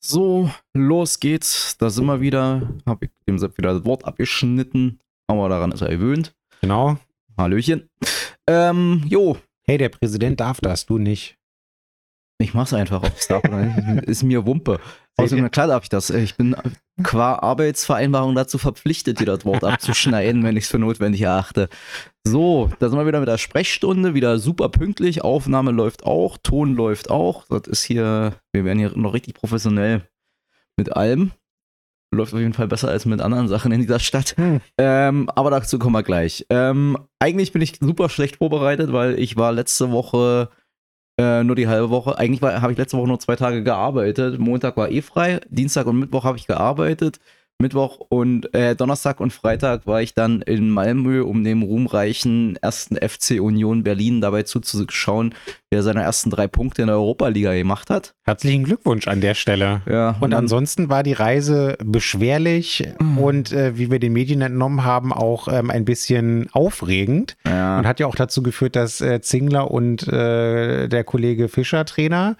So, los geht's. Da sind wir wieder. Hab ich dem Sepp wieder das Wort abgeschnitten. Aber daran ist er gewöhnt. Genau. Hallöchen. Ähm, jo, Hey, der Präsident darf das, du nicht. ich mach's einfach. Darf oder nicht, ist mir Wumpe. Außerdem, klar darf ich das. Ich bin qua Arbeitsvereinbarung dazu verpflichtet, dir das Wort abzuschneiden, wenn ich es für notwendig erachte. So, da sind wir wieder mit der Sprechstunde, wieder super pünktlich. Aufnahme läuft auch, Ton läuft auch. Das ist hier, wir werden hier noch richtig professionell mit allem. Läuft auf jeden Fall besser als mit anderen Sachen in dieser Stadt. Hm. Ähm, aber dazu kommen wir gleich. Ähm, eigentlich bin ich super schlecht vorbereitet, weil ich war letzte Woche äh, nur die halbe Woche. Eigentlich habe ich letzte Woche nur zwei Tage gearbeitet. Montag war eh frei. Dienstag und Mittwoch habe ich gearbeitet. Mittwoch und äh, Donnerstag und Freitag war ich dann in Malmö, um dem ruhmreichen ersten FC Union Berlin dabei zuzuschauen, wie er seine ersten drei Punkte in der Europa-Liga gemacht hat. Herzlichen Glückwunsch an der Stelle. Ja, Und dann- ansonsten war die Reise beschwerlich Mhm. und äh, wie wir den Medien entnommen haben, auch ähm, ein bisschen aufregend. ja. Und hat ja auch dazu geführt, dass äh, Zingler und äh, der Kollege Fischer, Trainer,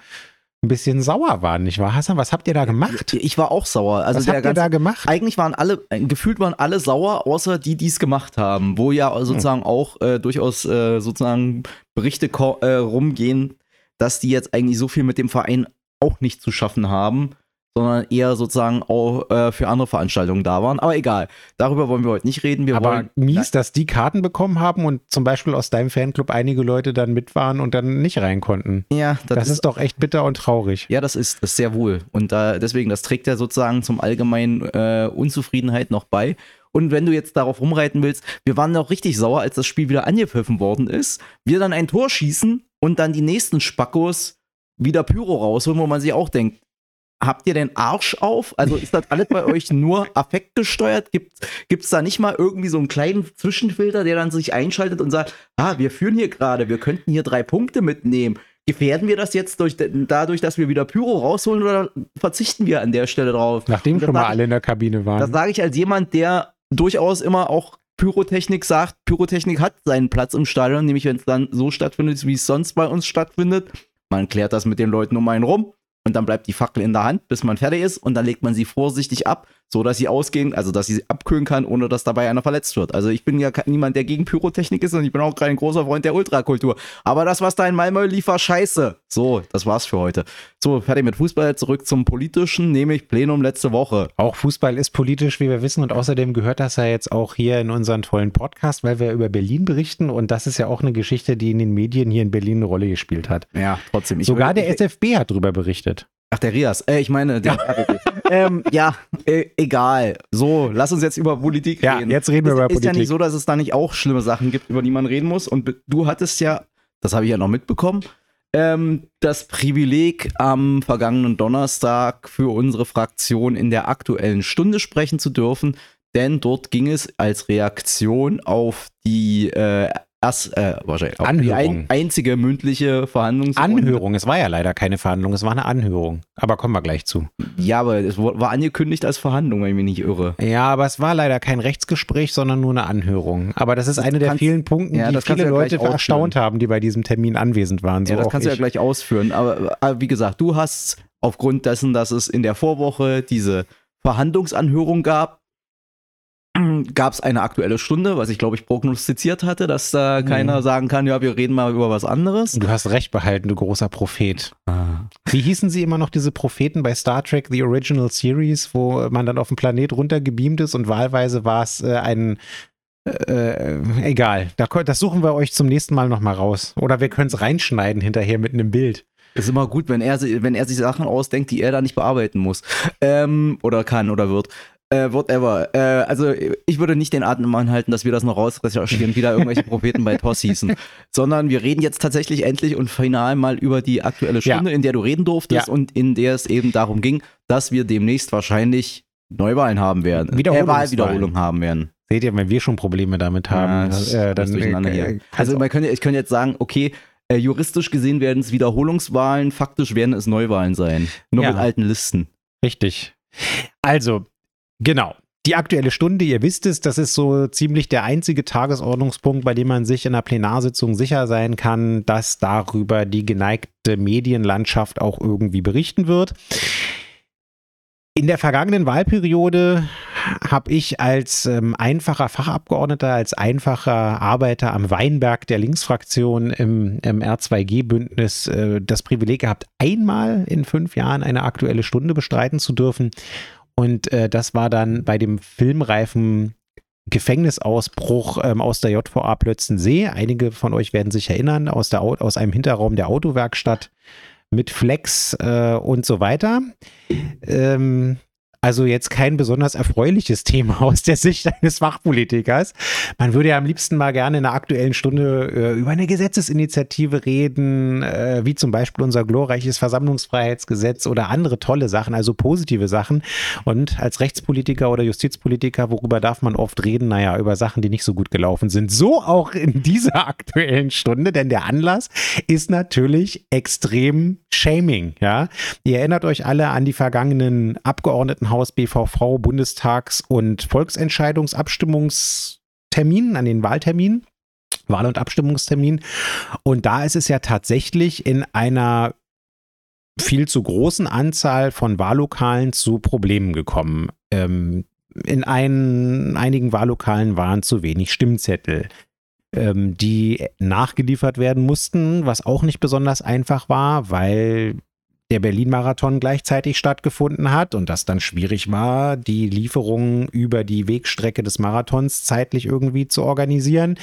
ein bisschen sauer waren, nicht wahr, Hassan? Was habt ihr da gemacht? ich war auch sauer. Also Was habt ihr ganze, da gemacht? eigentlich waren alle, äh, gefühlt waren alle sauer, außer die, die es gemacht haben, wo ja sozusagen auch äh, durchaus äh, sozusagen Berichte äh, rumgehen, dass die jetzt eigentlich so viel mit dem Verein auch nicht zu schaffen haben, sondern eher sozusagen auch äh, für andere Veranstaltungen da waren. Aber egal, darüber wollen wir heute nicht reden. Wir Aber wollen, mies, dass die Karten bekommen haben und zum Beispiel aus deinem Fanclub einige Leute dann mit waren und dann nicht rein konnten. ja, das, Das, ist, doch echt bitter und traurig. Ja, das ist, das ist sehr wohl. Und da, deswegen, das trägt ja sozusagen zum allgemeinen äh, Unzufriedenheit noch bei. Und wenn du jetzt darauf rumreiten willst, wir waren noch richtig sauer, als das Spiel wieder angepfiffen worden ist. Wir dann ein Tor schießen und dann die nächsten Spackos wieder Pyro rausholen, wo man sich auch denkt, habt ihr den Arsch auf? Also ist das alles bei euch nur affektgesteuert? Gibt es da nicht mal irgendwie so einen kleinen Zwischenfilter, der dann sich einschaltet und sagt, ah, wir führen hier gerade, wir könnten hier drei Punkte mitnehmen. Gefährden wir das jetzt durch, dadurch, dass wir wieder Pyro rausholen oder verzichten wir an der Stelle drauf? Nachdem das schon mal alle in der Kabine Das waren. sage ich als jemand, der durchaus immer auch Pyrotechnik sagt. Pyrotechnik hat seinen Platz im Stadion, nämlich wenn es dann so stattfindet, wie es sonst bei uns stattfindet. Man klärt das mit den Leuten um einen rum und dann bleibt die Fackel in der Hand, bis man fertig ist. Und dann legt man sie vorsichtig ab, so dass sie ausgehen, also dass sie abkühlen kann, ohne dass dabei einer verletzt wird. Also ich bin ja niemand, der gegen Pyrotechnik ist und ich bin auch kein großer Freund der Ultrakultur. Aber das, was da in Malmö lief, war scheiße. So, das war's für heute. So, fertig mit Fußball, zurück zum Politischen, nämlich Plenum letzte Woche. Auch Fußball ist politisch, wie wir wissen, und außerdem gehört das ja jetzt auch hier in unseren tollen Podcast, weil wir über Berlin berichten und das ist ja auch eine Geschichte, die in den Medien hier in Berlin eine Rolle gespielt hat. Ja, trotzdem. Ich Sogar der SFB hat drüber berichtet. Ach, der Rias. Äh, ich meine, der ähm, Ja, äh, egal. So, lass uns jetzt über Politik Ja, reden. jetzt reden wir ist, über Ist ja Politik. nicht so, dass es da nicht auch schlimme Sachen gibt, über die man reden muss. Und du hattest ja, das habe ich ja noch mitbekommen, ähm, das Privileg, am vergangenen Donnerstag für unsere Fraktion in der aktuellen Stunde sprechen zu dürfen. Denn dort ging es als Reaktion auf die äh, erst, äh, wahrscheinlich, Anhörung. ein, einzige mündliche Verhandlungsrunde. Anhörung, es war ja leider keine Verhandlung, es war eine Anhörung. Aber kommen wir gleich zu. Ja, aber es war angekündigt als Verhandlung, wenn ich mich nicht irre. Ja, aber es war leider kein Rechtsgespräch, sondern nur eine Anhörung. Aber das ist eine der vielen Punkte, ja, die das viele ja Leute erstaunt haben, die bei diesem Termin anwesend waren. So ja, das kannst du ja ich. gleich ausführen. Aber, aber wie gesagt, du hast aufgrund dessen, dass es in der Vorwoche diese Verhandlungsanhörung gab, gab es eine aktuelle Stunde, was ich glaube ich prognostiziert hatte, dass da Mhm. keiner sagen kann, ja, wir reden mal über was anderes. Du hast recht behalten, du großer Prophet. Ah. Wie hießen sie immer noch, diese Propheten bei Star Trek The Original Series, wo man dann auf den Planet runtergebeamt ist und wahlweise war es äh, ein äh, egal, das suchen wir euch zum nächsten Mal nochmal raus. Oder wir können es reinschneiden hinterher mit einem Bild. Ist immer gut, wenn er, wenn er sich Sachen ausdenkt, die er da nicht bearbeiten muss. Ähm, oder kann oder wird. Äh, whatever. Äh, also ich würde nicht den Atem anhalten, dass wir das noch rausrecherchieren, wie da irgendwelche Propheten bei TOS hießen. Sondern wir reden jetzt tatsächlich endlich und final mal über die aktuelle Stunde, in der du reden durftest Ja. und in der es eben darum ging, dass wir demnächst wahrscheinlich Neuwahlen haben werden. Äh, Wahlwiederholung haben werden. Seht ihr, wenn wir schon Probleme damit Ja, haben, das äh, ist dann äh, Also man könnte, ich könnte jetzt sagen, okay, äh, juristisch gesehen werden es Wiederholungswahlen, faktisch werden es Neuwahlen sein. Nur Ja. mit alten Listen. Richtig. Also, genau. Die aktuelle Stunde, ihr wisst es, das ist so ziemlich der einzige Tagesordnungspunkt, bei dem man sich in einer Plenarsitzung sicher sein kann, dass darüber die geneigte Medienlandschaft auch irgendwie berichten wird. In der vergangenen Wahlperiode habe ich als ähm, einfacher Fachabgeordneter, als einfacher Arbeiter am Weinberg der Linksfraktion im, im R2G-Bündnis äh, das Privileg gehabt, einmal in fünf Jahren eine aktuelle Stunde bestreiten zu dürfen. Und äh, das war dann bei dem filmreifen Gefängnisausbruch ähm, aus der JVA Plötzensee. Einige von euch werden sich erinnern, aus, der, aus einem Hinterraum der Autowerkstatt mit Flex äh, und so weiter. Ähm, also jetzt kein besonders erfreuliches Thema aus der Sicht eines Fachpolitikers. Man würde ja am liebsten mal gerne in einer aktuellen Stunde äh, über eine Gesetzesinitiative reden, äh, wie zum Beispiel unser glorreiches Versammlungsfreiheitsgesetz oder andere tolle Sachen, also positive Sachen. Und als Rechtspolitiker oder Justizpolitiker, worüber darf man oft reden? Naja, über Sachen, die nicht so gut gelaufen sind. So auch in dieser aktuellen Stunde, denn der Anlass ist natürlich extrem Shaming. Ja, ihr erinnert euch alle an die vergangenen Abgeordneten Haus BVV Bundestags- und Volksentscheidungsabstimmungsterminen, an den Wahlterminen, Wahl- und Abstimmungsterminen. Und da ist es ja tatsächlich in einer viel zu großen Anzahl von Wahllokalen zu Problemen gekommen. Ähm, in ein, einigen Wahllokalen waren zu wenig Stimmzettel ähm, die nachgeliefert werden mussten, was auch nicht besonders einfach war, weil der Berlin-Marathon gleichzeitig stattgefunden hat und das dann schwierig war, die Lieferungen über die Wegstrecke des Marathons zeitlich irgendwie zu organisieren.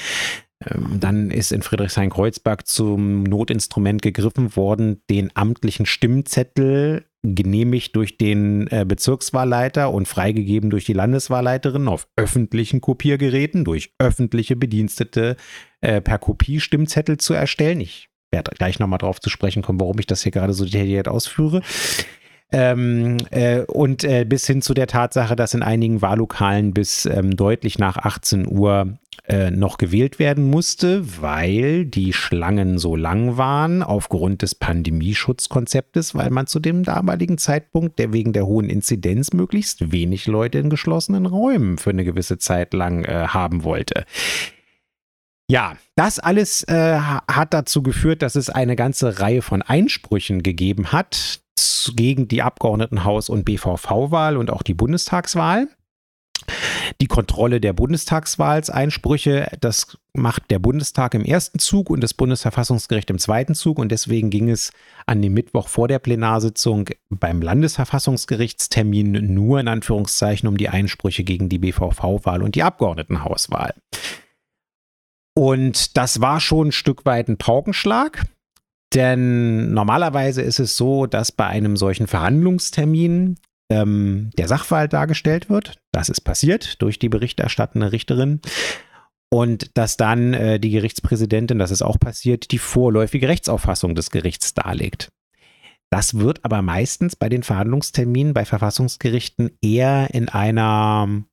Ähm, dann ist in Friedrichshain-Kreuzberg zum Notinstrument gegriffen worden, den amtlichen Stimmzettel genehmigt durch den äh, Bezirkswahlleiter und freigegeben durch die Landeswahlleiterin auf öffentlichen Kopiergeräten durch öffentliche Bedienstete äh, per Kopie Stimmzettel zu erstellen. Ich werde gleich nochmal drauf zu sprechen kommen, warum ich das hier gerade so detailliert ausführe. Ähm, äh, und äh, bis hin zu der Tatsache, dass in einigen Wahllokalen bis ähm, deutlich nach 18 Uhr äh, noch gewählt werden musste, weil die Schlangen so lang waren aufgrund des Pandemieschutzkonzeptes, weil man zu dem damaligen Zeitpunkt, der wegen der hohen Inzidenz möglichst wenig Leute in geschlossenen Räumen für eine gewisse Zeit lang äh, haben wollte. Ja, das alles äh, hat dazu geführt, dass es eine ganze Reihe von Einsprüchen gegeben hat gegen die Abgeordnetenhaus- und BVV-Wahl und auch die Bundestagswahl. Die Kontrolle der Bundestagswahlseinsprüche, das macht der Bundestag im ersten Zug und das Bundesverfassungsgericht im zweiten Zug. Und deswegen ging es an dem Mittwoch vor der Plenarsitzung beim Landesverfassungsgerichtstermin nur in Anführungszeichen um die Einsprüche gegen die BVV-Wahl und die Abgeordnetenhauswahl. Und das war schon ein Stück weit ein Paukenschlag. Denn normalerweise ist es so, dass bei einem solchen Verhandlungstermin ähm, der Sachverhalt dargestellt wird. Das ist passiert durch die berichterstattende Richterin. Und dass dann äh, die Gerichtspräsidentin, das ist auch passiert, die vorläufige Rechtsauffassung des Gerichts darlegt. Das wird aber meistens bei den Verhandlungsterminen bei Verfassungsgerichten eher in einer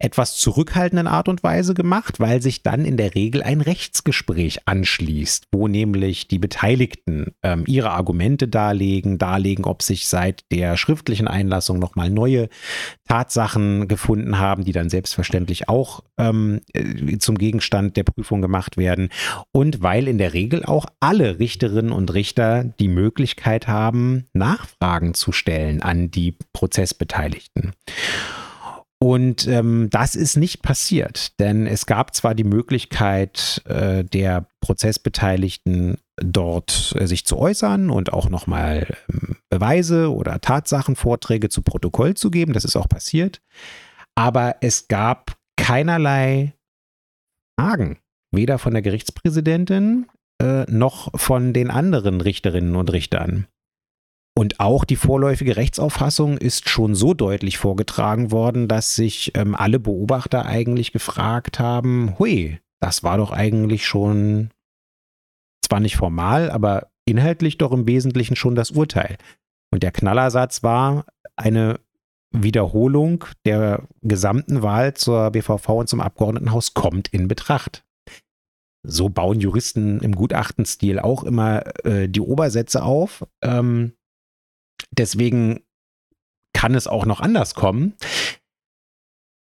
etwas zurückhaltenden Art und Weise gemacht, weil sich dann in der Regel ein Rechtsgespräch anschließt, wo nämlich die Beteiligten ähm, ihre Argumente darlegen, darlegen, ob sich seit der schriftlichen Einlassung nochmal neue Tatsachen gefunden haben, die dann selbstverständlich auch ähm, äh, zum Gegenstand der Prüfung gemacht werden. Und weil in der Regel auch alle Richterinnen und Richter die Möglichkeit haben, Nachfragen zu stellen an die Prozessbeteiligten. Und ähm, das ist nicht passiert, denn es gab zwar die Möglichkeit äh, der Prozessbeteiligten dort äh, sich zu äußern und auch nochmal ähm, Beweise oder Tatsachenvorträge zu Protokoll zu geben, das ist auch passiert, aber es gab keinerlei Fragen, weder von der Gerichtspräsidentin äh, noch von den anderen Richterinnen und Richtern. Und auch die vorläufige Rechtsauffassung ist schon so deutlich vorgetragen worden, dass sich ähm, alle Beobachter eigentlich gefragt haben, hui, das war doch eigentlich schon zwar nicht formal, aber inhaltlich doch im Wesentlichen schon das Urteil. Und der Knallersatz war eine Wiederholung der gesamten Wahl zur BVV und zum Abgeordnetenhaus kommt in Betracht. So bauen Juristen im Gutachtenstil auch immer äh, die Obersätze auf. Ähm, Deswegen kann es auch noch anders kommen.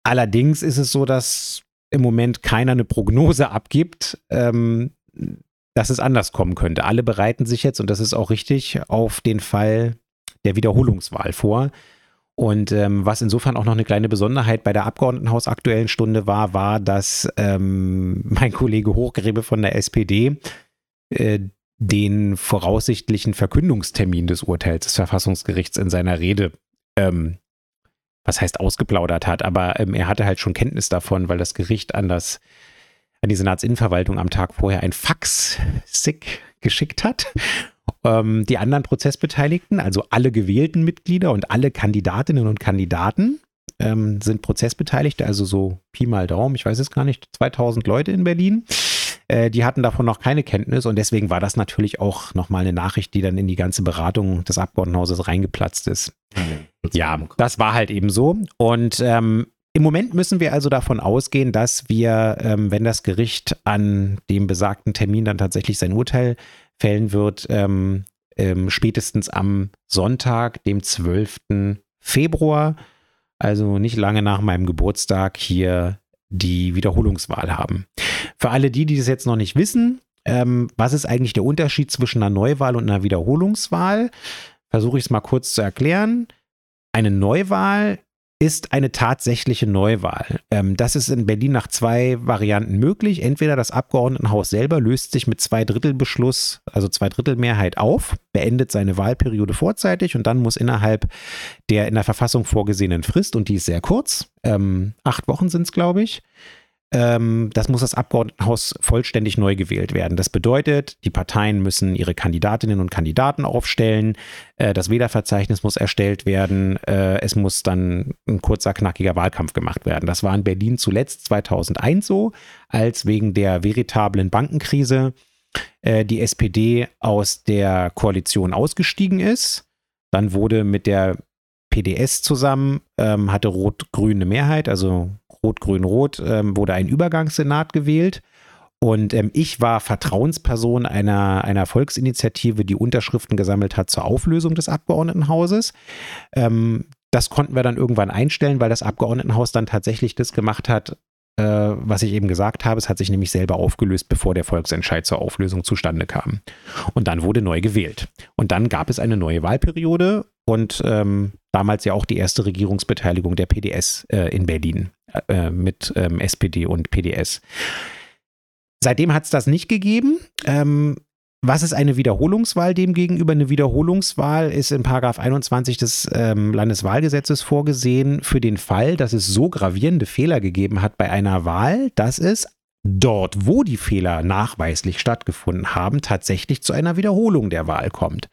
Allerdings ist es so, dass im Moment keiner eine Prognose abgibt, ähm, dass es anders kommen könnte. Alle bereiten sich jetzt, und das ist auch richtig, auf den Fall der Wiederholungswahl vor. Und ähm, was insofern auch noch eine kleine Besonderheit bei der Abgeordnetenhaus aktuellen Stunde war, war, dass ähm, mein Kollege Hochgräbe von der SPD äh, den voraussichtlichen Verkündungstermin des Urteils des Verfassungsgerichts in seiner Rede, ähm, was heißt ausgeplaudert hat, aber ähm, er hatte halt schon Kenntnis davon, weil das Gericht an das an die Senatsinnenverwaltung am Tag vorher ein Fax-Sick geschickt hat. Ähm, die anderen Prozessbeteiligten, also alle gewählten Mitglieder und alle Kandidatinnen und Kandidaten, ähm, sind Prozessbeteiligte, also so Pi mal Daumen, ich weiß es gar nicht, 2000 Leute in Berlin. Äh, die hatten davon noch keine Kenntnis und deswegen war das natürlich auch nochmal eine Nachricht, die dann in die ganze Beratung des Abgeordnetenhauses reingeplatzt ist. Ja, das war halt eben so. Und ähm, im Moment müssen wir also davon ausgehen, dass wir, ähm, wenn das Gericht an dem besagten Termin dann tatsächlich sein Urteil fällen wird, ähm, ähm, spätestens am Sonntag, dem 12. Februar, also nicht lange nach meinem Geburtstag, hier die Wiederholungswahl haben. Für alle die, die das jetzt noch nicht wissen, ähm, was ist eigentlich der Unterschied zwischen einer Neuwahl und einer Wiederholungswahl? Versuche ich es mal kurz zu erklären. Eine Neuwahl ist eine tatsächliche Neuwahl. Ähm, das ist in Berlin nach zwei Varianten möglich. Entweder das Abgeordnetenhaus selber löst sich mit zwei Drittel Beschluss, also zwei Drittel Mehrheit auf, beendet seine Wahlperiode vorzeitig und dann muss innerhalb der in der Verfassung vorgesehenen Frist, und die ist sehr kurz, ähm, acht Wochen sind es, glaube ich, ähm, das muss das Abgeordnetenhaus vollständig neu gewählt werden. Das bedeutet, die Parteien müssen ihre Kandidatinnen und Kandidaten aufstellen, äh, das Wählerverzeichnis muss erstellt werden, äh, es muss dann ein kurzer, knackiger Wahlkampf gemacht werden. Das war in Berlin zuletzt 2001 so, als wegen der veritablen Bankenkrise äh, die SPD aus der Koalition ausgestiegen ist. Dann wurde mit der PDS zusammen, ähm, hatte Rot-Grün eine Mehrheit, also Rot-Grün-Rot, ähm, wurde ein Übergangssenat gewählt. Und ähm, ich war Vertrauensperson einer, einer Volksinitiative, die Unterschriften gesammelt hat zur Auflösung des Abgeordnetenhauses. Ähm, das konnten wir dann irgendwann einstellen, weil das Abgeordnetenhaus dann tatsächlich das gemacht hat, äh, was ich eben gesagt habe. Es hat sich nämlich selber aufgelöst, bevor der Volksentscheid zur Auflösung zustande kam. Und dann wurde neu gewählt. Und dann gab es eine neue Wahlperiode und ähm, damals ja auch die erste Regierungsbeteiligung der PDS äh, in Berlin äh, mit ähm, SPD und PDS. Seitdem hat es das nicht gegeben. Ähm, was ist eine Wiederholungswahl demgegenüber? Eine Wiederholungswahl ist in Paragraph 21 des ähm, Landeswahlgesetzes vorgesehen für den Fall, dass es so gravierende Fehler gegeben hat bei einer Wahl, dass es dort, wo die Fehler nachweislich stattgefunden haben, tatsächlich zu einer Wiederholung der Wahl kommt.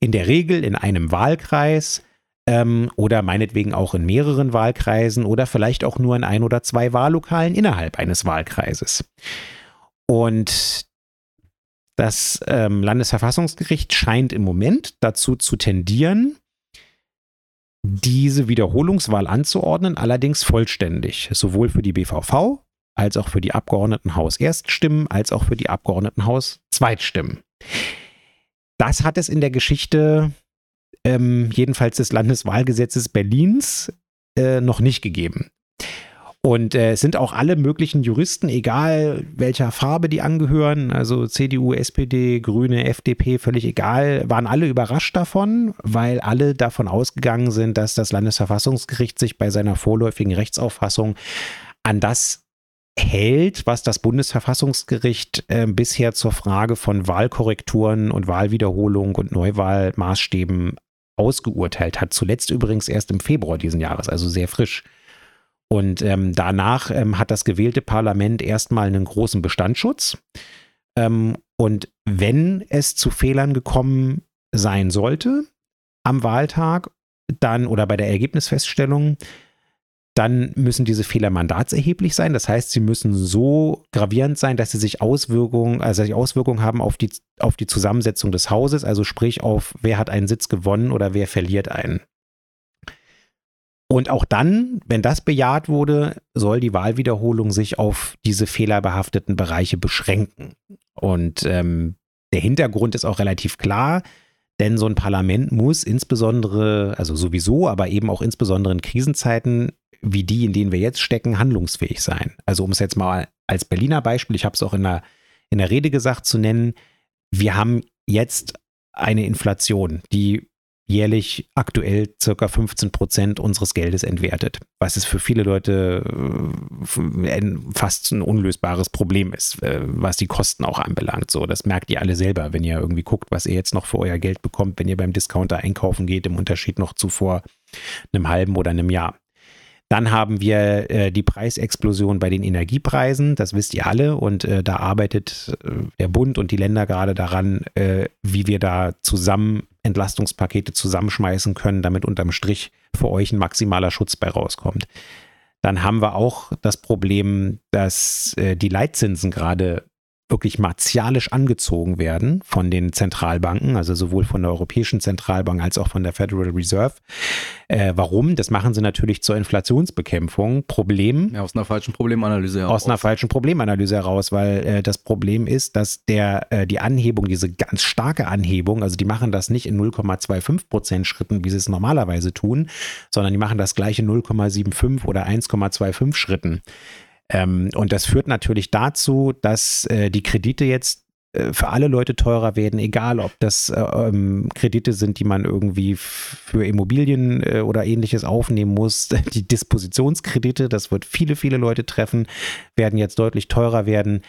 In der Regel in einem Wahlkreis ähm, oder meinetwegen auch in mehreren Wahlkreisen oder vielleicht auch nur in ein oder zwei Wahllokalen innerhalb eines Wahlkreises. Und das ähm, Landesverfassungsgericht scheint im Moment dazu zu tendieren, diese Wiederholungswahl anzuordnen, allerdings vollständig, sowohl für die BVV als auch für die Abgeordnetenhaus Erststimmen, als auch für die Abgeordnetenhaus Zweitstimmen. Das hat es in der Geschichte, ähm, jedenfalls des Landeswahlgesetzes Berlins, äh, noch nicht gegeben. Und äh, es sind auch alle möglichen Juristen, egal welcher Farbe die angehören, also CDU, SPD, Grüne, FDP, völlig egal, waren alle überrascht davon, weil alle davon ausgegangen sind, dass das Landesverfassungsgericht sich bei seiner vorläufigen Rechtsauffassung an das hält, was das Bundesverfassungsgericht äh, bisher zur Frage von Wahlkorrekturen und Wahlwiederholung und Neuwahlmaßstäben ausgeurteilt hat. Zuletzt übrigens erst im Februar diesen Jahres, also sehr frisch. Und ähm, danach ähm, hat das gewählte Parlament erstmal einen großen Bestandsschutz. Ähm, und wenn es zu Fehlern gekommen sein sollte am Wahltag, dann oder bei der Ergebnisfeststellung, dann müssen diese Fehler mandatserheblich sein. Das heißt, sie müssen so gravierend sein, dass sie sich Auswirkungen, also die Auswirkungen haben auf die, auf die Zusammensetzung des Hauses, also sprich auf, wer hat einen Sitz gewonnen oder wer verliert einen. Und auch dann, wenn das bejaht wurde, soll die Wahlwiederholung sich auf diese fehlerbehafteten Bereiche beschränken. Und ähm, der Hintergrund ist auch relativ klar. Denn so ein Parlament muss insbesondere, also sowieso, aber eben auch insbesondere in Krisenzeiten wie die, in denen wir jetzt stecken, handlungsfähig sein. Also um es jetzt mal als Berliner Beispiel, ich habe es auch in der, in der Rede gesagt, zu nennen, wir haben jetzt eine Inflation, die jährlich aktuell circa 15 Prozent unseres Geldes entwertet, was es für viele Leute äh, fast ein unlösbares Problem ist, äh, was die Kosten auch anbelangt. So, das merkt ihr alle selber, wenn ihr irgendwie guckt, was ihr jetzt noch für euer Geld bekommt, wenn ihr beim Discounter einkaufen geht, im Unterschied noch zu vor einem halben oder einem Jahr. Dann haben wir äh, die Preisexplosion bei den Energiepreisen, das wisst ihr alle. Und äh, da arbeitet äh, der Bund und die Länder gerade daran, äh, wie wir da zusammen Entlastungspakete zusammenschmeißen können, damit unterm Strich für euch ein maximaler Schutz bei rauskommt. Dann haben wir auch das Problem, dass äh, die Leitzinsen gerade wirklich martialisch angezogen werden von den Zentralbanken, also sowohl von der Europäischen Zentralbank als auch von der Federal Reserve. Äh, warum? Das machen sie natürlich zur Inflationsbekämpfung. Problem. Ja, aus einer falschen Problemanalyse heraus. Aus einer falschen Problemanalyse heraus, weil äh, das Problem ist, dass der, äh, die Anhebung, diese ganz starke Anhebung, also die machen das nicht in 0,25 Prozent Schritten, wie sie es normalerweise tun, sondern die machen das gleich in 0,75 oder 1,25 Schritten. Ähm, und das führt natürlich dazu, dass äh, die Kredite jetzt äh, für alle Leute teurer werden, egal ob das äh, ähm, Kredite sind, die man irgendwie für Immobilien äh, oder ähnliches aufnehmen muss. Die Dispositionskredite, das wird viele, viele Leute treffen, werden jetzt deutlich teurer werden.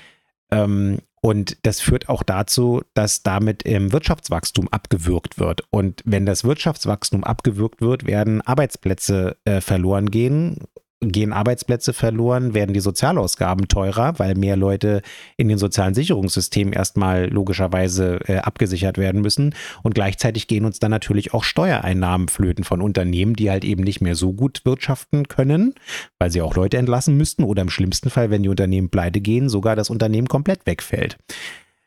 Ähm, und das führt auch dazu, dass damit im Wirtschaftswachstum abgewürgt wird. Und wenn das Wirtschaftswachstum abgewürgt wird, werden Arbeitsplätze äh, verloren gehen gehen Arbeitsplätze verloren, werden die Sozialausgaben teurer, weil mehr Leute in den sozialen Sicherungssystemen erstmal logischerweise äh, abgesichert werden müssen. Und gleichzeitig gehen uns dann natürlich auch Steuereinnahmen flöten von Unternehmen, die halt eben nicht mehr so gut wirtschaften können, weil sie auch Leute entlassen müssten oder im schlimmsten Fall, wenn die Unternehmen pleite gehen, sogar das Unternehmen komplett wegfällt.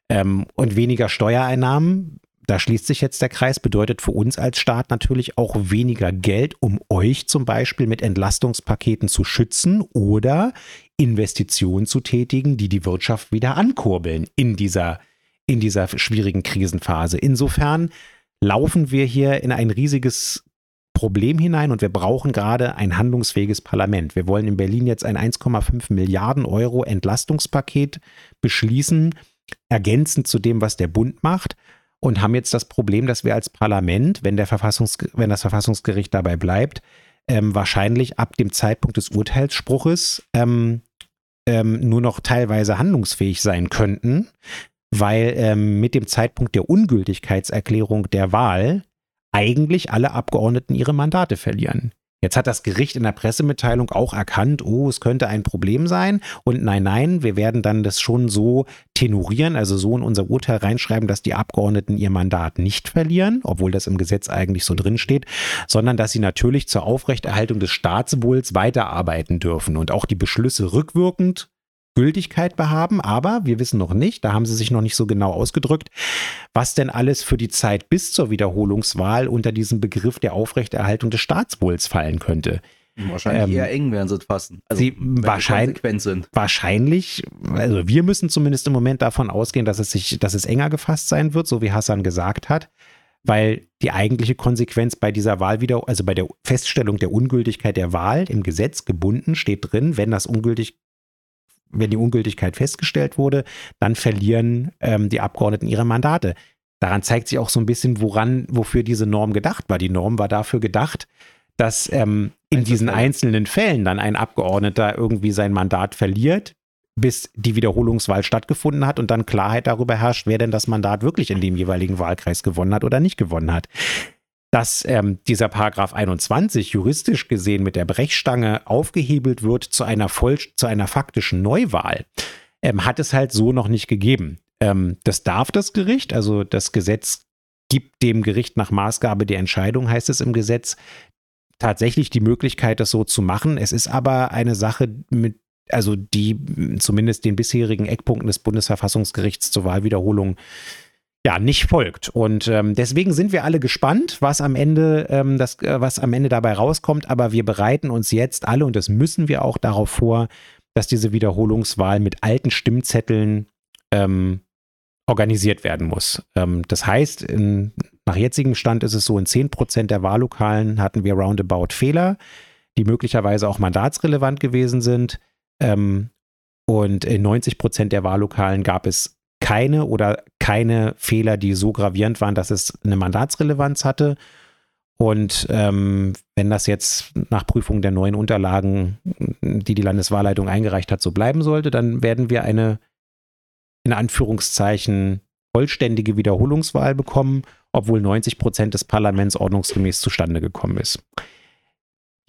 Ähm, und weniger Steuereinnahmen da schließt sich jetzt der Kreis, bedeutet für uns als Staat natürlich auch weniger Geld, um euch zum Beispiel mit Entlastungspaketen zu schützen oder Investitionen zu tätigen, die die Wirtschaft wieder ankurbeln in dieser, in dieser schwierigen Krisenphase. Insofern laufen wir hier in ein riesiges Problem hinein und wir brauchen gerade ein handlungsfähiges Parlament. Wir wollen in Berlin jetzt ein 1,5 Milliarden Euro Entlastungspaket beschließen, ergänzend zu dem, was der Bund macht und haben jetzt das Problem, dass wir als Parlament, wenn, der Verfassungs wenn das Verfassungsgericht dabei bleibt, ähm, wahrscheinlich ab dem Zeitpunkt des Urteilsspruches ähm, ähm, nur noch teilweise handlungsfähig sein könnten, weil ähm, mit dem Zeitpunkt der Ungültigkeitserklärung der Wahl eigentlich alle Abgeordneten ihre Mandate verlieren. Jetzt hat das Gericht in der Pressemitteilung auch erkannt, oh, es könnte ein Problem sein. Und nein, nein, wir werden dann das schon so tenorieren, also so in unser Urteil reinschreiben, dass die Abgeordneten ihr Mandat nicht verlieren, obwohl das im Gesetz eigentlich so drin steht, sondern dass sie natürlich zur Aufrechterhaltung des Staatswohls weiterarbeiten dürfen und auch die Beschlüsse rückwirkend Gültigkeit behaben, aber wir wissen noch nicht, da haben sie sich noch nicht so genau ausgedrückt, was denn alles für die Zeit bis zur Wiederholungswahl unter diesem Begriff der Aufrechterhaltung des Staatswohls fallen könnte. Wahrscheinlich ähm, eher eng werden sie fassen. Also, sie wahrscheinlich, sind. wahrscheinlich, also wir müssen zumindest im Moment davon ausgehen, dass es sich, dass es enger gefasst sein wird, so wie Hassan gesagt hat, weil die eigentliche Konsequenz bei dieser Wahl wieder, also bei der Feststellung der Ungültigkeit der Wahl im Gesetz gebunden steht drin, wenn das ungültig wenn die Ungültigkeit festgestellt wurde, dann verlieren ähm, die Abgeordneten ihre Mandate. Daran zeigt sich auch so ein bisschen, woran, wofür diese Norm gedacht war. Die Norm war dafür gedacht, dass ähm, in diesen einzelnen Fällen dann ein Abgeordneter irgendwie sein Mandat verliert, bis die Wiederholungswahl stattgefunden hat und dann Klarheit darüber herrscht, wer denn das Mandat wirklich in dem jeweiligen Wahlkreis gewonnen hat oder nicht gewonnen hat dass ähm, dieser Paragraph 21 juristisch gesehen mit der Brechstange aufgehebelt wird zu einer voll, zu einer faktischen Neuwahl, ähm, hat es halt so noch nicht gegeben. Ähm, das darf das Gericht, also das Gesetz gibt dem Gericht nach Maßgabe der Entscheidung, heißt es im Gesetz, tatsächlich die Möglichkeit, das so zu machen. Es ist aber eine Sache, mit, also die zumindest den bisherigen Eckpunkten des Bundesverfassungsgerichts zur Wahlwiederholung ja, nicht folgt. Und ähm, deswegen sind wir alle gespannt, was am Ende, ähm, das, äh, was am Ende dabei rauskommt. Aber wir bereiten uns jetzt alle, und das müssen wir auch darauf vor, dass diese Wiederholungswahl mit alten Stimmzetteln ähm, organisiert werden muss. Ähm, das heißt, in, nach jetzigem Stand ist es so, in 10% der Wahllokalen hatten wir roundabout Fehler, die möglicherweise auch mandatsrelevant gewesen sind. Ähm, und in 90% der Wahllokalen gab es keine oder keine Fehler, die so gravierend waren, dass es eine Mandatsrelevanz hatte. Und ähm, wenn das jetzt nach Prüfung der neuen Unterlagen, die die Landeswahlleitung eingereicht hat, so bleiben sollte, dann werden wir eine in Anführungszeichen vollständige Wiederholungswahl bekommen, obwohl 90 Prozent des Parlaments ordnungsgemäß zustande gekommen ist.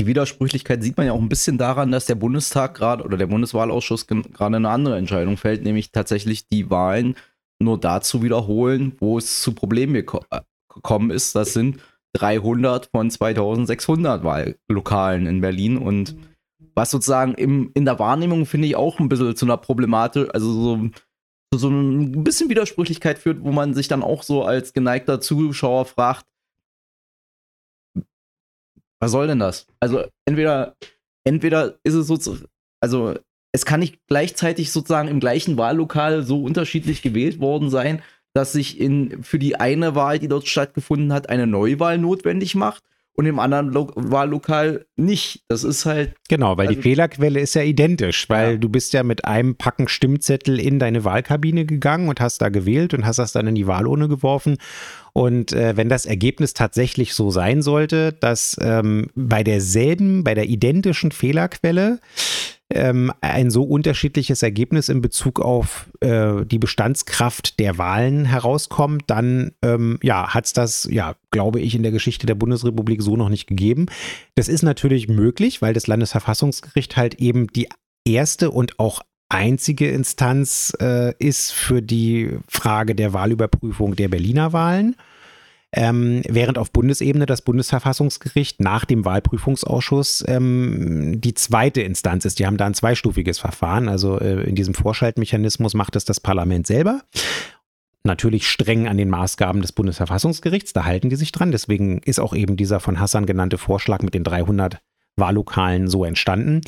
Die Widersprüchlichkeit sieht man ja auch ein bisschen daran, dass der Bundestag gerade oder der Bundeswahlausschuss gerade eine andere Entscheidung fällt, nämlich tatsächlich die Wahlen nur dazu wiederholen, wo es zu Problemen äh, gekommen ist. Das sind 300 von 2600 Wahllokalen in Berlin und was sozusagen im, in der Wahrnehmung finde ich auch ein bisschen zu einer Problematik, also so, so ein bisschen Widersprüchlichkeit führt, wo man sich dann auch so als geneigter Zuschauer fragt, was soll denn das? Also entweder, entweder ist es so, also es kann nicht gleichzeitig sozusagen im gleichen Wahllokal so unterschiedlich gewählt worden sein, dass sich in, für die eine Wahl, die dort stattgefunden hat, eine Neuwahl notwendig macht und im anderen Lo Wahllokal nicht. Das ist halt. Genau, weil also, die Fehlerquelle ist ja identisch, weil ja. du bist ja mit einem Packen Stimmzettel in deine Wahlkabine gegangen und hast da gewählt und hast das dann in die Wahlurne geworfen. Und äh, wenn das Ergebnis tatsächlich so sein sollte, dass ähm, bei derselben, bei der identischen Fehlerquelle ähm, ein so unterschiedliches Ergebnis in Bezug auf äh, die Bestandskraft der Wahlen herauskommt, dann ähm, ja, hat es das, ja, glaube ich, in der Geschichte der Bundesrepublik so noch nicht gegeben. Das ist natürlich möglich, weil das Landesverfassungsgericht halt eben die erste und auch einzige Instanz äh, ist für die Frage der Wahlüberprüfung der Berliner Wahlen. Ähm, während auf Bundesebene das Bundesverfassungsgericht nach dem Wahlprüfungsausschuss ähm, die zweite Instanz ist. Die haben da ein zweistufiges Verfahren. Also äh, in diesem Vorschaltmechanismus macht es das Parlament selber. Natürlich streng an den Maßgaben des Bundesverfassungsgerichts, da halten die sich dran. Deswegen ist auch eben dieser von Hassan genannte Vorschlag mit den 300 Wahllokalen so entstanden.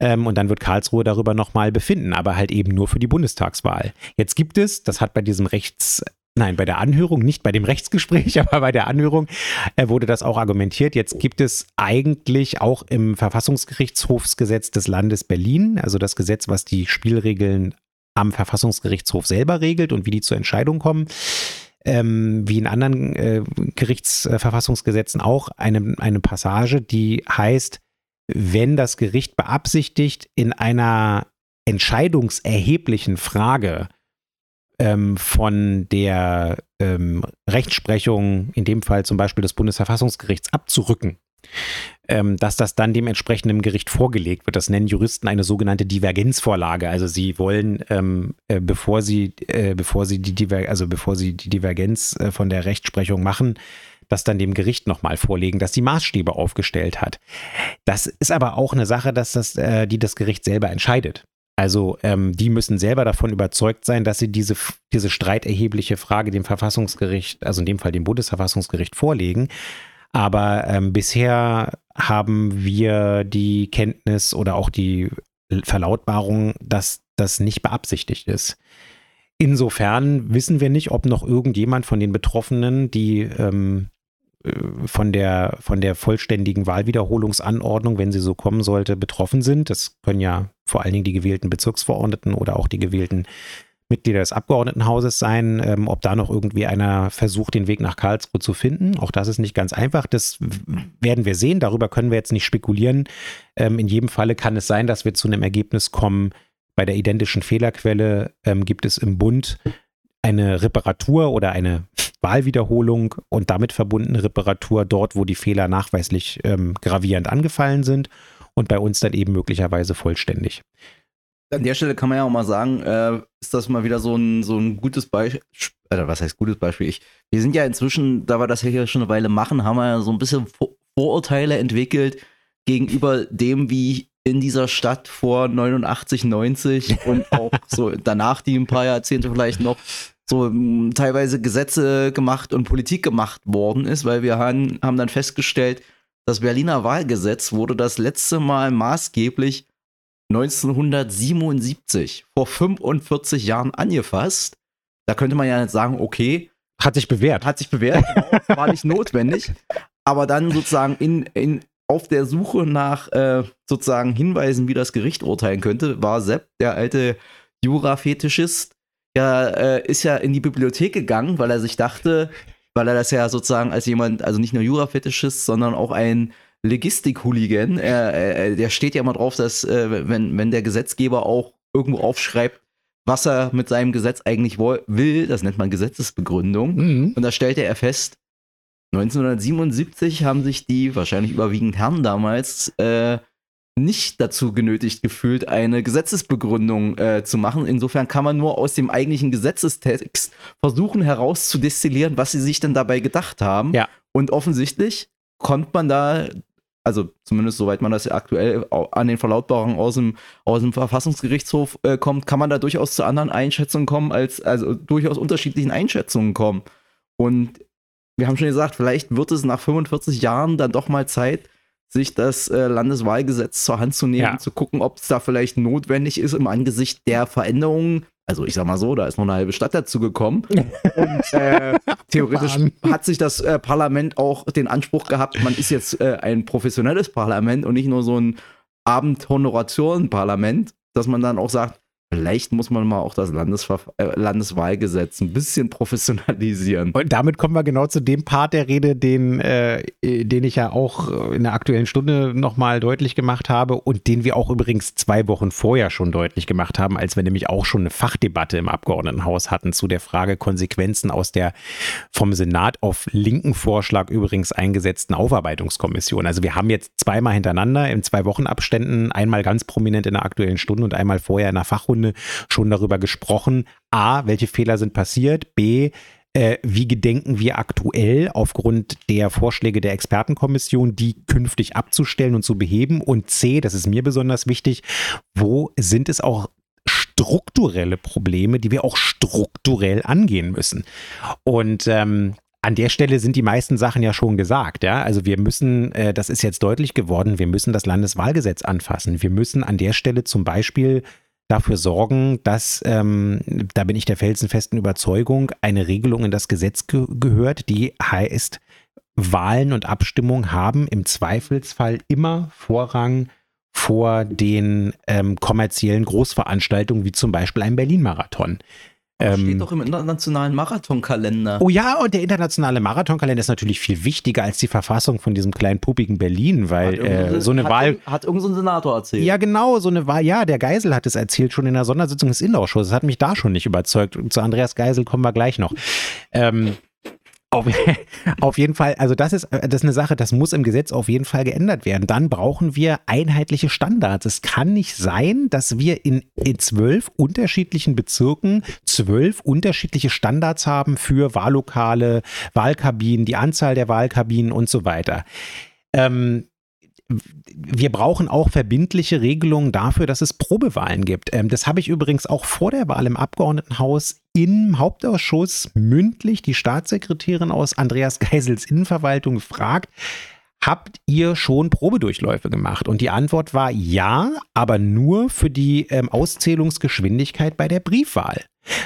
Ähm, und dann wird Karlsruhe darüber nochmal befinden, aber halt eben nur für die Bundestagswahl. Jetzt gibt es, das hat bei diesem Rechts, Nein, bei der Anhörung, nicht bei dem Rechtsgespräch, aber bei der Anhörung äh, wurde das auch argumentiert. Jetzt gibt es eigentlich auch im Verfassungsgerichtshofsgesetz des Landes Berlin, also das Gesetz, was die Spielregeln am Verfassungsgerichtshof selber regelt und wie die zur Entscheidung kommen, ähm, wie in anderen äh, Gerichtsverfassungsgesetzen auch eine, eine Passage, die heißt, wenn das Gericht beabsichtigt, in einer entscheidungserheblichen Frage ähm, von der ähm, Rechtsprechung, in dem Fall zum Beispiel des Bundesverfassungsgerichts, abzurücken, ähm, dass das dann dem entsprechenden Gericht vorgelegt wird. Das nennen Juristen eine sogenannte Divergenzvorlage. Also sie wollen, ähm, äh, bevor sie, äh, bevor sie die Diver also bevor sie die Divergenz äh, von der Rechtsprechung machen, das dann dem Gericht nochmal vorlegen, dass die Maßstäbe aufgestellt hat. Das ist aber auch eine Sache, dass das, äh, die das Gericht selber entscheidet. Also ähm, die müssen selber davon überzeugt sein, dass sie diese, diese streiterhebliche Frage dem Verfassungsgericht, also in dem Fall dem Bundesverfassungsgericht vorlegen. Aber ähm, bisher haben wir die Kenntnis oder auch die Verlautbarung, dass das nicht beabsichtigt ist. Insofern wissen wir nicht, ob noch irgendjemand von den Betroffenen, die ähm, äh, von der, von der vollständigen Wahlwiederholungsanordnung, wenn sie so kommen sollte, betroffen sind. Das können ja vor allen Dingen die gewählten Bezirksverordneten oder auch die gewählten Mitglieder des Abgeordnetenhauses sein, ähm, ob da noch irgendwie einer versucht, den Weg nach Karlsruhe zu finden. Auch das ist nicht ganz einfach. Das werden wir sehen. Darüber können wir jetzt nicht spekulieren. Ähm, in jedem Falle kann es sein, dass wir zu einem Ergebnis kommen. Bei der identischen Fehlerquelle ähm, gibt es im Bund eine Reparatur oder eine Wahlwiederholung und damit verbundene Reparatur dort, wo die Fehler nachweislich ähm, gravierend angefallen sind und bei uns dann eben möglicherweise vollständig. An der Stelle kann man ja auch mal sagen, äh, ist das mal wieder so ein, so ein gutes Beispiel, äh, was heißt gutes Beispiel? Ich, wir sind ja inzwischen, da wir das hier schon eine Weile machen, haben wir ja so ein bisschen Vorurteile entwickelt gegenüber dem, wie in dieser Stadt vor 89, 90 und auch so danach die ein paar Jahrzehnte vielleicht noch so teilweise Gesetze gemacht und Politik gemacht worden ist, weil wir haben, haben dann festgestellt, das Berliner Wahlgesetz wurde das letzte Mal maßgeblich 1977, vor 45 Jahren angefasst. Da könnte man ja jetzt sagen, okay, Hat sich bewährt. Hat sich bewährt, genau, war nicht notwendig. Aber dann sozusagen in, in, auf der Suche nach äh, sozusagen Hinweisen, wie das Gericht urteilen könnte, war Sepp, der alte Jura-Fetischist, ja, äh, ist ja in die Bibliothek gegangen, weil er sich dachte, weil er das ja sozusagen als jemand, also nicht nur Jura-Fetischist, sondern auch ein Legistik-Hooligan, äh, der steht ja immer drauf, dass äh, wenn, wenn der Gesetzgeber auch irgendwo aufschreibt, was er mit seinem Gesetz eigentlich will, das nennt man Gesetzesbegründung. Mhm. Und da stellte er fest, 1977 haben sich die wahrscheinlich überwiegend Herren damals äh, nicht dazu genötigt gefühlt, eine Gesetzesbegründung äh, zu machen. Insofern kann man nur aus dem eigentlichen Gesetzestext versuchen herauszudestillieren, was sie sich denn dabei gedacht haben. Ja. Und offensichtlich konnte man da, also zumindest soweit man das ja aktuell an den Verlautbarungen aus dem, aus dem Verfassungsgerichtshof äh, kommt, kann man da durchaus zu anderen Einschätzungen kommen, als also durchaus unterschiedlichen Einschätzungen kommen. Und wir haben schon gesagt, vielleicht wird es nach 45 Jahren dann doch mal Zeit, sich das äh, Landeswahlgesetz zur Hand zu nehmen, ja. zu gucken, ob es da vielleicht notwendig ist im Angesicht der Veränderungen. Also ich sag mal so, da ist noch eine halbe Stadt dazu gekommen. Und äh, theoretisch hat sich das äh, Parlament auch den Anspruch gehabt, man ist jetzt äh, ein professionelles Parlament und nicht nur so ein Abendhonoratorenparlament, dass man dann auch sagt, Vielleicht muss man mal auch das Landesver äh, Landeswahlgesetz ein bisschen professionalisieren. Und damit kommen wir genau zu dem Part der Rede, den, äh, den ich ja auch in der aktuellen Stunde nochmal deutlich gemacht habe und den wir auch übrigens zwei Wochen vorher schon deutlich gemacht haben, als wir nämlich auch schon eine Fachdebatte im Abgeordnetenhaus hatten zu der Frage Konsequenzen aus der vom Senat auf linken Vorschlag übrigens eingesetzten Aufarbeitungskommission. Also wir haben jetzt zweimal hintereinander in zwei Wochen Abständen, einmal ganz prominent in der aktuellen Stunde und einmal vorher in der Fachrunde Stunde schon darüber gesprochen. A, welche Fehler sind passiert? B, äh, wie gedenken wir aktuell aufgrund der Vorschläge der Expertenkommission, die künftig abzustellen und zu beheben? Und C, das ist mir besonders wichtig, wo sind es auch strukturelle Probleme, die wir auch strukturell angehen müssen? Und ähm, an der Stelle sind die meisten Sachen ja schon gesagt, ja. Also wir müssen, äh, das ist jetzt deutlich geworden, wir müssen das Landeswahlgesetz anfassen. Wir müssen an der Stelle zum Beispiel dafür sorgen, dass, ähm, da bin ich der felsenfesten Überzeugung, eine Regelung in das Gesetz ge gehört, die heißt, Wahlen und Abstimmungen haben im Zweifelsfall immer Vorrang vor den ähm, kommerziellen Großveranstaltungen, wie zum Beispiel einem Berlin-Marathon. Ähm, steht doch im internationalen Marathonkalender. Oh ja, und der internationale Marathonkalender ist natürlich viel wichtiger als die Verfassung von diesem kleinen puppigen Berlin, weil äh, so eine hat, Wahl. Hat irgendein so Senator erzählt. Ja, genau, so eine Wahl. Ja, der Geisel hat es erzählt schon in der Sondersitzung des Innerausschusses. Das hat mich da schon nicht überzeugt. Zu Andreas Geisel kommen wir gleich noch. Ähm, auf, auf, jeden Fall, also das ist, das ist eine Sache, das muss im Gesetz auf jeden Fall geändert werden. Dann brauchen wir einheitliche Standards. Es kann nicht sein, dass wir in, in zwölf unterschiedlichen Bezirken zwölf unterschiedliche Standards haben für Wahllokale, Wahlkabinen, die Anzahl der Wahlkabinen und so weiter. Ähm, wir brauchen auch verbindliche Regelungen dafür, dass es Probewahlen gibt. Ähm, das habe ich übrigens auch vor der Wahl im Abgeordnetenhaus im Hauptausschuss mündlich die Staatssekretärin aus Andreas Geisels Innenverwaltung gefragt. Habt ihr schon Probedurchläufe gemacht? Und die Antwort war ja, aber nur für die ähm, Auszählungsgeschwindigkeit bei der Briefwahl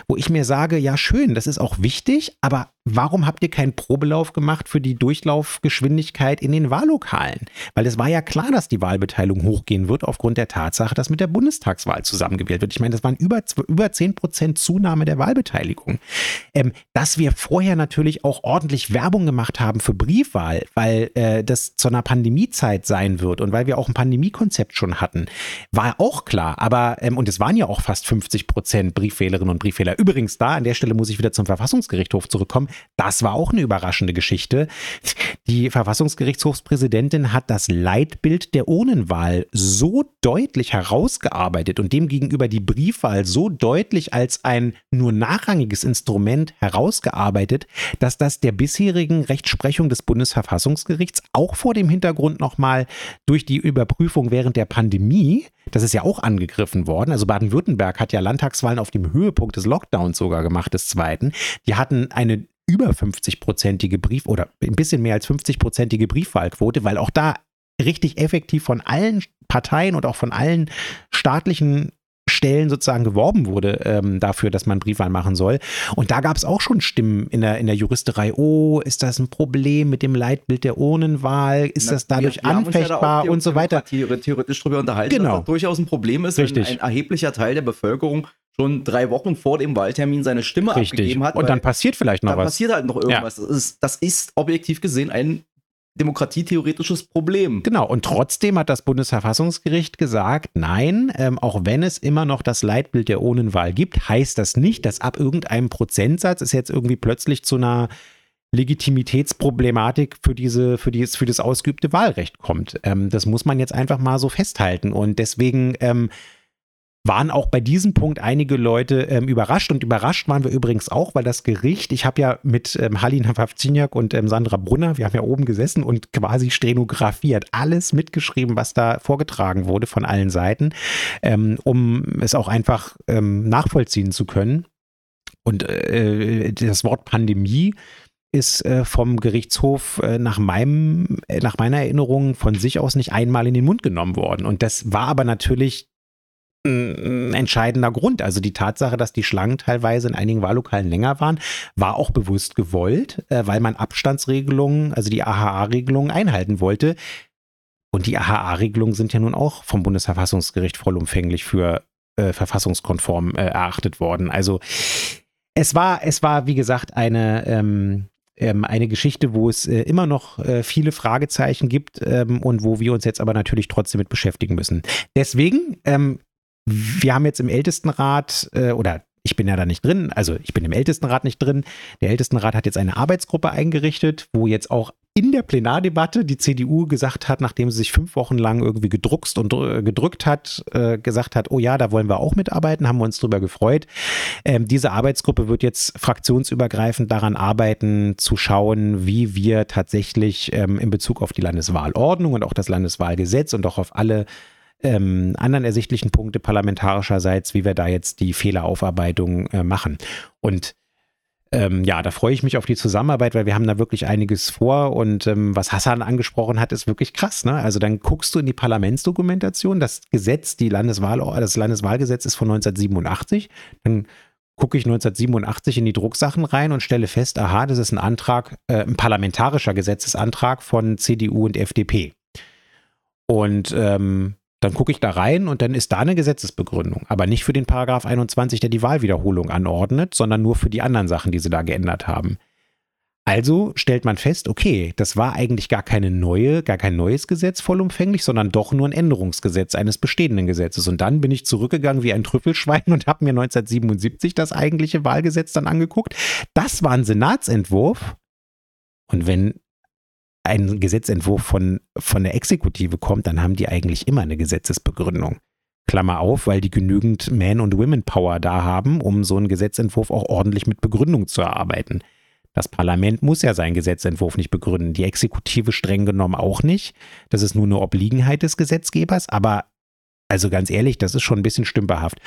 wo ich mir sage, ja schön, das ist auch wichtig, aber warum habt ihr keinen Probelauf gemacht für die Durchlaufgeschwindigkeit in den Wahllokalen? Weil es war ja klar, dass die Wahlbeteiligung hochgehen wird aufgrund der Tatsache, dass mit der Bundestagswahl zusammengewählt wird. Ich meine, das waren über, über 10 Prozent Zunahme der Wahlbeteiligung. Ähm, dass wir vorher natürlich auch ordentlich Werbung gemacht haben für Briefwahl, weil äh, das zu einer Pandemiezeit sein wird und weil wir auch ein Pandemiekonzept schon hatten, war auch klar. Aber, ähm, und es waren ja auch fast 50 Prozent Briefwählerinnen und Brieffehler. Übrigens, da an der Stelle muss ich wieder zum Verfassungsgerichtshof zurückkommen. Das war auch eine überraschende Geschichte. Die Verfassungsgerichtshofspräsidentin hat das Leitbild der Urnenwahl so deutlich herausgearbeitet und demgegenüber die Briefwahl so deutlich als ein nur nachrangiges Instrument herausgearbeitet, dass das der bisherigen Rechtsprechung des Bundesverfassungsgerichts auch vor dem Hintergrund nochmal durch die Überprüfung während der Pandemie das ist ja auch angegriffen worden. Also Baden-Württemberg hat ja Landtagswahlen auf dem Höhepunkt des Lockdowns sogar gemacht, des zweiten. Die hatten eine über 50-prozentige Brief- oder ein bisschen mehr als 50-prozentige Briefwahlquote, weil auch da richtig effektiv von allen Parteien und auch von allen staatlichen Stellen sozusagen geworben wurde ähm, dafür, dass man Briefwahl machen soll. Und da gab es auch schon Stimmen in der, in der Juristerei. Oh, ist das ein Problem mit dem Leitbild der Urnenwahl? Ist Na, das dadurch wir, wir anfechtbar ja und so weiter? Theoretisch darüber unterhalten, genau. dass das durchaus ein Problem ist, Richtig. wenn ein erheblicher Teil der Bevölkerung schon drei Wochen vor dem Wahltermin seine Stimme Richtig. abgegeben hat. Und dann passiert vielleicht noch dann was. Dann passiert halt noch irgendwas. Ja. Das, ist, das ist objektiv gesehen ein demokratietheoretisches Problem. Genau, und trotzdem hat das Bundesverfassungsgericht gesagt, nein, ähm, auch wenn es immer noch das Leitbild der Ohnenwahl gibt, heißt das nicht, dass ab irgendeinem Prozentsatz es jetzt irgendwie plötzlich zu einer Legitimitätsproblematik für diese, für dieses, für das ausgeübte Wahlrecht kommt. Ähm, das muss man jetzt einfach mal so festhalten. Und deswegen ähm, waren auch bei diesem Punkt einige Leute ähm, überrascht. Und überrascht waren wir übrigens auch, weil das Gericht, ich habe ja mit ähm, Halina Pawziniak und ähm, Sandra Brunner, wir haben ja oben gesessen und quasi stenografiert, alles mitgeschrieben, was da vorgetragen wurde von allen Seiten, ähm, um es auch einfach ähm, nachvollziehen zu können. Und äh, das Wort Pandemie ist äh, vom Gerichtshof äh, nach meinem, äh, nach meiner Erinnerung von sich aus nicht einmal in den Mund genommen worden. Und das war aber natürlich ein entscheidender Grund. Also die Tatsache, dass die Schlangen teilweise in einigen Wahllokalen länger waren, war auch bewusst gewollt, äh, weil man Abstandsregelungen, also die AHA-Regelungen einhalten wollte. Und die AHA-Regelungen sind ja nun auch vom Bundesverfassungsgericht vollumfänglich für äh, verfassungskonform äh, erachtet worden. Also es war, es war, wie gesagt, eine, ähm, ähm, eine Geschichte, wo es äh, immer noch äh, viele Fragezeichen gibt ähm, und wo wir uns jetzt aber natürlich trotzdem mit beschäftigen müssen. Deswegen ähm, wir haben jetzt im Ältestenrat äh, oder ich bin ja da nicht drin, also ich bin im Ältestenrat nicht drin. Der Ältestenrat hat jetzt eine Arbeitsgruppe eingerichtet, wo jetzt auch in der Plenardebatte die CDU gesagt hat, nachdem sie sich fünf Wochen lang irgendwie gedruckst und gedrückt hat, äh, gesagt hat, oh ja, da wollen wir auch mitarbeiten, haben wir uns drüber gefreut. Ähm, diese Arbeitsgruppe wird jetzt fraktionsübergreifend daran arbeiten, zu schauen, wie wir tatsächlich ähm, in Bezug auf die Landeswahlordnung und auch das Landeswahlgesetz und auch auf alle ähm, anderen ersichtlichen Punkte parlamentarischerseits, wie wir da jetzt die Fehleraufarbeitung äh, machen. Und ähm, ja, da freue ich mich auf die Zusammenarbeit, weil wir haben da wirklich einiges vor und ähm, was Hassan angesprochen hat, ist wirklich krass. Ne? Also dann guckst du in die Parlamentsdokumentation, das Gesetz, die Landeswahl, das Landeswahlgesetz ist von 1987, dann gucke ich 1987 in die Drucksachen rein und stelle fest, aha, das ist ein Antrag, äh, ein parlamentarischer Gesetzesantrag von CDU und FDP. Und ähm, dann gucke ich da rein und dann ist da eine Gesetzesbegründung. Aber nicht für den Paragraph 21, der die Wahlwiederholung anordnet, sondern nur für die anderen Sachen, die sie da geändert haben. Also stellt man fest, okay, das war eigentlich gar keine neue, gar kein neues Gesetz vollumfänglich, sondern doch nur ein Änderungsgesetz eines bestehenden Gesetzes. Und dann bin ich zurückgegangen wie ein Trüffelschwein und habe mir 1977 das eigentliche Wahlgesetz dann angeguckt. Das war ein Senatsentwurf. Und wenn ein Gesetzentwurf von, von der Exekutive kommt, dann haben die eigentlich immer eine Gesetzesbegründung. Klammer auf, weil die genügend Man- und Women-Power da haben, um so einen Gesetzentwurf auch ordentlich mit Begründung zu erarbeiten. Das Parlament muss ja seinen Gesetzentwurf nicht begründen, die Exekutive streng genommen auch nicht. Das ist nur eine Obliegenheit des Gesetzgebers, aber also ganz ehrlich, das ist schon ein bisschen stümperhaft.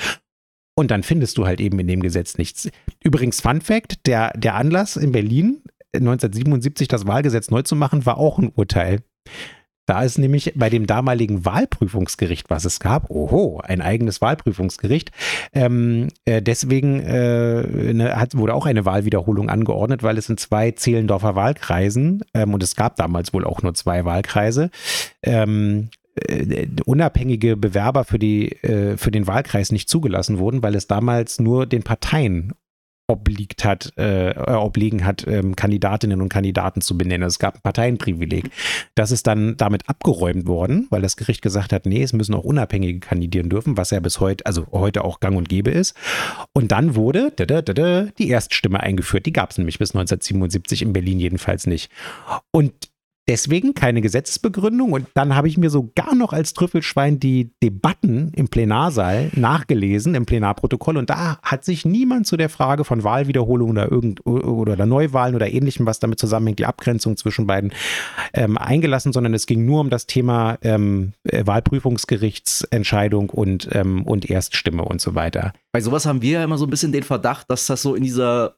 Und dann findest du halt eben in dem Gesetz nichts. Übrigens, Fun Fact: der, der Anlass in Berlin 1977 das Wahlgesetz neu zu machen, war auch ein Urteil. Da ist nämlich bei dem damaligen Wahlprüfungsgericht, was es gab, oho, ein eigenes Wahlprüfungsgericht. Ähm, äh, deswegen äh, ne, hat, wurde auch eine Wahlwiederholung angeordnet, weil es in zwei Zehlendorfer Wahlkreisen, ähm, und es gab damals wohl auch nur zwei Wahlkreise, ähm, äh, unabhängige Bewerber für, die, äh, für den Wahlkreis nicht zugelassen wurden, weil es damals nur den Parteien obliegt hat, äh, äh, obliegen hat, ähm, Kandidatinnen und Kandidaten zu benennen. Es gab ein Parteienprivileg. Das ist dann damit abgeräumt worden, weil das Gericht gesagt hat, nee, es müssen auch Unabhängige kandidieren dürfen, was ja bis heute, also heute auch gang und gäbe ist. Und dann wurde da, da, da, die Erststimme eingeführt. Die gab es nämlich bis 1977 in Berlin jedenfalls nicht. Und Deswegen keine Gesetzesbegründung. Und dann habe ich mir sogar noch als Trüffelschwein die Debatten im Plenarsaal nachgelesen, im Plenarprotokoll. Und da hat sich niemand zu der Frage von Wahlwiederholung oder, irgend, oder Neuwahlen oder ähnlichem, was damit zusammenhängt, die Abgrenzung zwischen beiden, ähm, eingelassen, sondern es ging nur um das Thema ähm, äh, Wahlprüfungsgerichtsentscheidung und, ähm, und Erststimme und so weiter. Bei sowas haben wir ja immer so ein bisschen den Verdacht, dass das so in dieser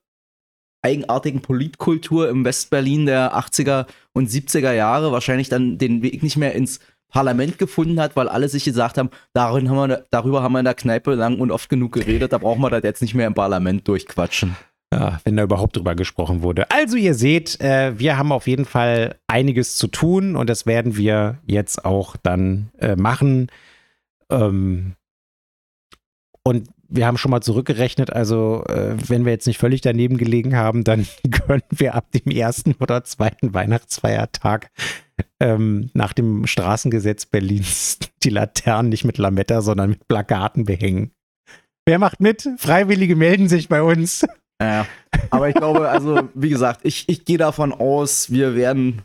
eigenartigen Politkultur im Westberlin der 80er und 70er Jahre wahrscheinlich dann den Weg nicht mehr ins Parlament gefunden hat, weil alle sich gesagt haben, darin haben wir, darüber haben wir in der Kneipe lang und oft genug geredet, da brauchen wir das jetzt nicht mehr im Parlament durchquatschen. Ja, wenn da überhaupt drüber gesprochen wurde. Also ihr seht, äh, wir haben auf jeden Fall einiges zu tun und das werden wir jetzt auch dann äh, machen. Ähm, und wir haben schon mal zurückgerechnet, also äh, wenn wir jetzt nicht völlig daneben gelegen haben, dann können wir ab dem ersten oder zweiten Weihnachtsfeiertag ähm, nach dem Straßengesetz Berlins die Laternen nicht mit Lametta, sondern mit Plakaten behängen. Wer macht mit? Freiwillige melden sich bei uns. Ja, aber ich glaube, also wie gesagt, ich, ich gehe davon aus, wir werden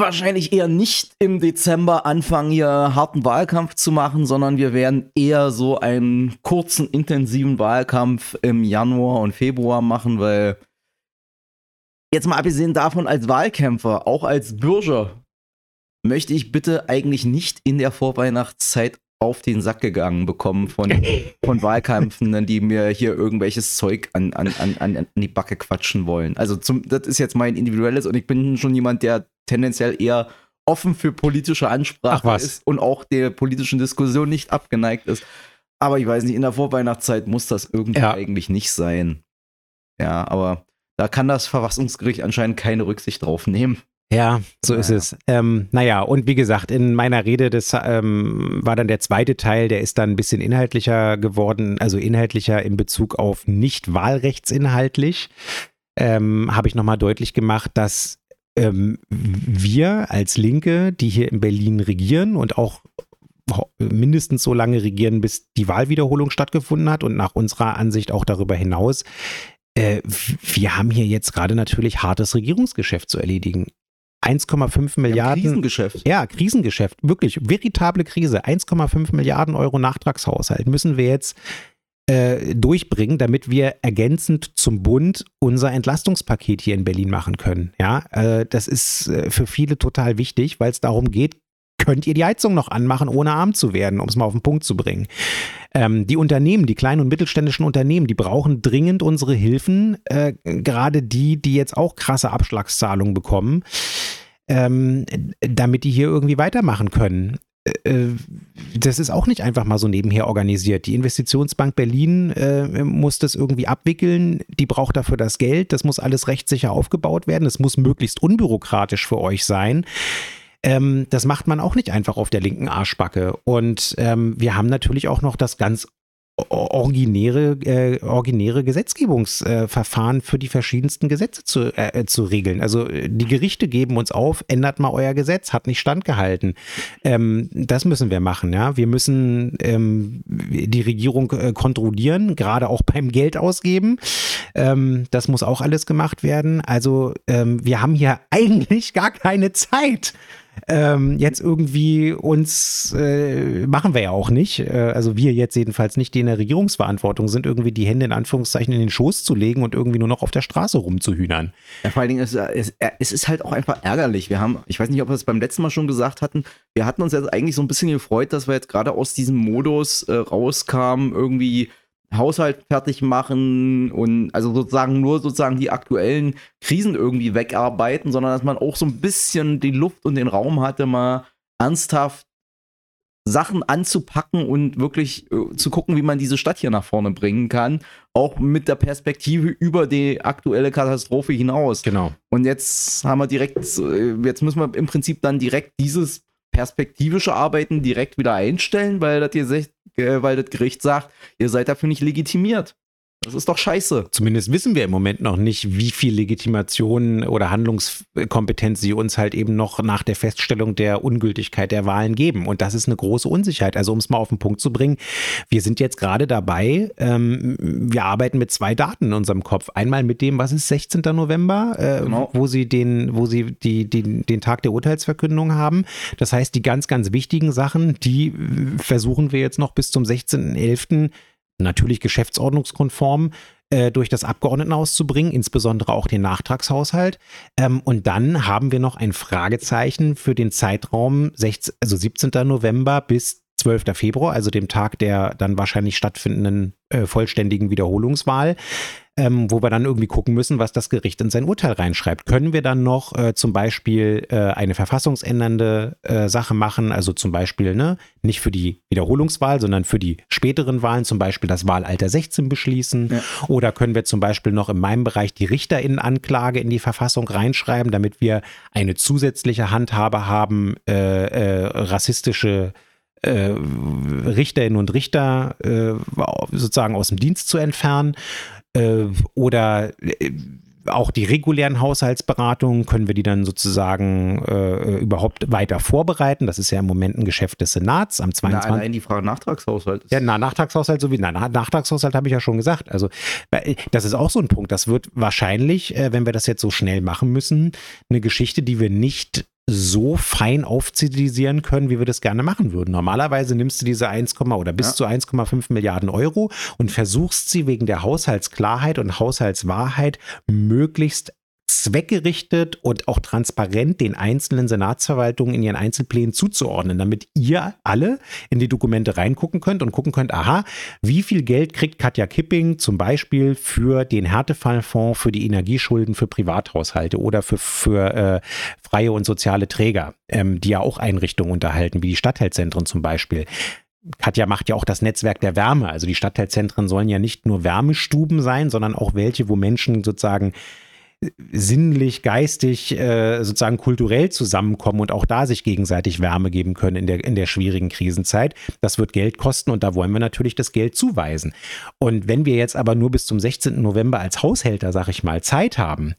wahrscheinlich eher nicht im Dezember anfangen, hier harten Wahlkampf zu machen, sondern wir werden eher so einen kurzen, intensiven Wahlkampf im Januar und Februar machen, weil jetzt mal abgesehen davon, als Wahlkämpfer, auch als Bürger, möchte ich bitte eigentlich nicht in der Vorweihnachtszeit auf den Sack gegangen bekommen von, von Wahlkämpfen, die mir hier irgendwelches Zeug an, an, an, an die Backe quatschen wollen. Also zum, das ist jetzt mein individuelles und ich bin schon jemand, der tendenziell eher offen für politische Ansprache ist und auch der politischen Diskussion nicht abgeneigt ist. Aber ich weiß nicht, in der Vorweihnachtszeit muss das irgendwie ja. eigentlich nicht sein. Ja, aber da kann das Verfassungsgericht anscheinend keine Rücksicht drauf nehmen. Ja, so naja. ist es. Ähm, naja, und wie gesagt, in meiner Rede, das ähm, war dann der zweite Teil, der ist dann ein bisschen inhaltlicher geworden, also inhaltlicher in Bezug auf nicht wahlrechtsinhaltlich. Ähm, Habe ich nochmal deutlich gemacht, dass ähm, wir als Linke, die hier in Berlin regieren und auch mindestens so lange regieren, bis die Wahlwiederholung stattgefunden hat und nach unserer Ansicht auch darüber hinaus, äh, wir haben hier jetzt gerade natürlich hartes Regierungsgeschäft zu erledigen. 1,5 Milliarden. Krisengeschäft. Ja, Krisengeschäft. Wirklich, veritable Krise. 1,5 Milliarden Euro Nachtragshaushalt müssen wir jetzt äh, durchbringen, damit wir ergänzend zum Bund unser Entlastungspaket hier in Berlin machen können. Ja, äh, das ist äh, für viele total wichtig, weil es darum geht, könnt ihr die Heizung noch anmachen, ohne arm zu werden, um es mal auf den Punkt zu bringen. Ähm, die Unternehmen, die kleinen und mittelständischen Unternehmen, die brauchen dringend unsere Hilfen, äh, gerade die, die jetzt auch krasse Abschlagszahlungen bekommen, ähm, damit die hier irgendwie weitermachen können. Äh, äh, das ist auch nicht einfach mal so nebenher organisiert. Die Investitionsbank Berlin äh, muss das irgendwie abwickeln. Die braucht dafür das Geld. Das muss alles rechtssicher aufgebaut werden. Das muss möglichst unbürokratisch für euch sein. Ähm, das macht man auch nicht einfach auf der linken Arschbacke. Und ähm, wir haben natürlich auch noch das ganz originäre, äh, originäre Gesetzgebungsverfahren äh, für die verschiedensten Gesetze zu, äh, zu regeln. Also die Gerichte geben uns auf, ändert mal euer Gesetz, hat nicht standgehalten. Ähm, das müssen wir machen, ja. Wir müssen ähm, die Regierung äh, kontrollieren, gerade auch beim Geld ausgeben. Ähm, das muss auch alles gemacht werden. Also ähm, wir haben hier eigentlich gar keine Zeit ähm, jetzt irgendwie uns, äh, machen wir ja auch nicht, äh, also wir jetzt jedenfalls nicht, die in der Regierungsverantwortung sind, irgendwie die Hände in Anführungszeichen in den Schoß zu legen und irgendwie nur noch auf der Straße rumzuhühnern. Ja, vor allen Dingen, ist, es, es ist halt auch einfach ärgerlich. Wir haben, ich weiß nicht, ob wir es beim letzten Mal schon gesagt hatten, wir hatten uns jetzt eigentlich so ein bisschen gefreut, dass wir jetzt gerade aus diesem Modus äh, rauskamen, irgendwie Haushalt fertig machen und also sozusagen nur sozusagen die aktuellen Krisen irgendwie wegarbeiten, sondern dass man auch so ein bisschen die Luft und den Raum hatte, mal ernsthaft Sachen anzupacken und wirklich äh, zu gucken, wie man diese Stadt hier nach vorne bringen kann, auch mit der Perspektive über die aktuelle Katastrophe hinaus. Genau. Und jetzt haben wir direkt, äh, jetzt müssen wir im Prinzip dann direkt dieses perspektivische Arbeiten direkt wieder einstellen, weil das, hier, weil das Gericht sagt, ihr seid dafür nicht legitimiert. Das ist doch scheiße. Zumindest wissen wir im Moment noch nicht, wie viel Legitimation oder Handlungskompetenz sie uns halt eben noch nach der Feststellung der Ungültigkeit der Wahlen geben. Und das ist eine große Unsicherheit. Also um es mal auf den Punkt zu bringen, wir sind jetzt gerade dabei, ähm, wir arbeiten mit zwei Daten in unserem Kopf. Einmal mit dem, was ist 16. November, äh, genau. wo sie den, wo sie die, die, den Tag der Urteilsverkündung haben. Das heißt, die ganz, ganz wichtigen Sachen, die versuchen wir jetzt noch bis zum 16.11 natürlich geschäftsordnungskonform äh, durch das Abgeordnetenhaus zu bringen, insbesondere auch den Nachtragshaushalt. Ähm, und dann haben wir noch ein Fragezeichen für den Zeitraum 16, also 17. November bis 12. Februar, also dem Tag der dann wahrscheinlich stattfindenden äh, vollständigen Wiederholungswahl, ähm, wo wir dann irgendwie gucken müssen, was das Gericht in sein Urteil reinschreibt. Können wir dann noch äh, zum Beispiel äh, eine verfassungsändernde äh, Sache machen, also zum Beispiel ne, nicht für die Wiederholungswahl, sondern für die späteren Wahlen, zum Beispiel das Wahlalter 16 beschließen? Ja. Oder können wir zum Beispiel noch in meinem Bereich die Richterinnenanklage in die Verfassung reinschreiben, damit wir eine zusätzliche Handhabe haben, äh, äh, rassistische äh, Richterinnen und Richter äh, sozusagen aus dem Dienst zu entfernen äh, oder äh, auch die regulären Haushaltsberatungen, können wir die dann sozusagen äh, überhaupt weiter vorbereiten? Das ist ja im Moment ein Geschäft des Senats am 22. Na, allein die Frage Nachtragshaushalt. Ja, na, Nachtragshaushalt sowie, na, Nachtragshaushalt habe ich ja schon gesagt. Also das ist auch so ein Punkt. Das wird wahrscheinlich, äh, wenn wir das jetzt so schnell machen müssen, eine Geschichte, die wir nicht so fein aufzivilisieren können, wie wir das gerne machen würden. Normalerweise nimmst du diese 1, oder bis ja. zu 1,5 Milliarden Euro und versuchst sie wegen der Haushaltsklarheit und Haushaltswahrheit möglichst zweckgerichtet und auch transparent den einzelnen Senatsverwaltungen in ihren Einzelplänen zuzuordnen, damit ihr alle in die Dokumente reingucken könnt und gucken könnt, aha, wie viel Geld kriegt Katja Kipping zum Beispiel für den Härtefallfonds für die Energieschulden für Privathaushalte oder für, für äh, freie und soziale Träger, ähm, die ja auch Einrichtungen unterhalten, wie die Stadtteilzentren zum Beispiel. Katja macht ja auch das Netzwerk der Wärme. Also die Stadtteilzentren sollen ja nicht nur Wärmestuben sein, sondern auch welche, wo Menschen sozusagen sinnlich, geistig, äh, sozusagen kulturell zusammenkommen und auch da sich gegenseitig Wärme geben können in der, in der schwierigen Krisenzeit. Das wird Geld kosten und da wollen wir natürlich das Geld zuweisen. Und wenn wir jetzt aber nur bis zum 16. November als Haushälter, sag ich mal, Zeit haben,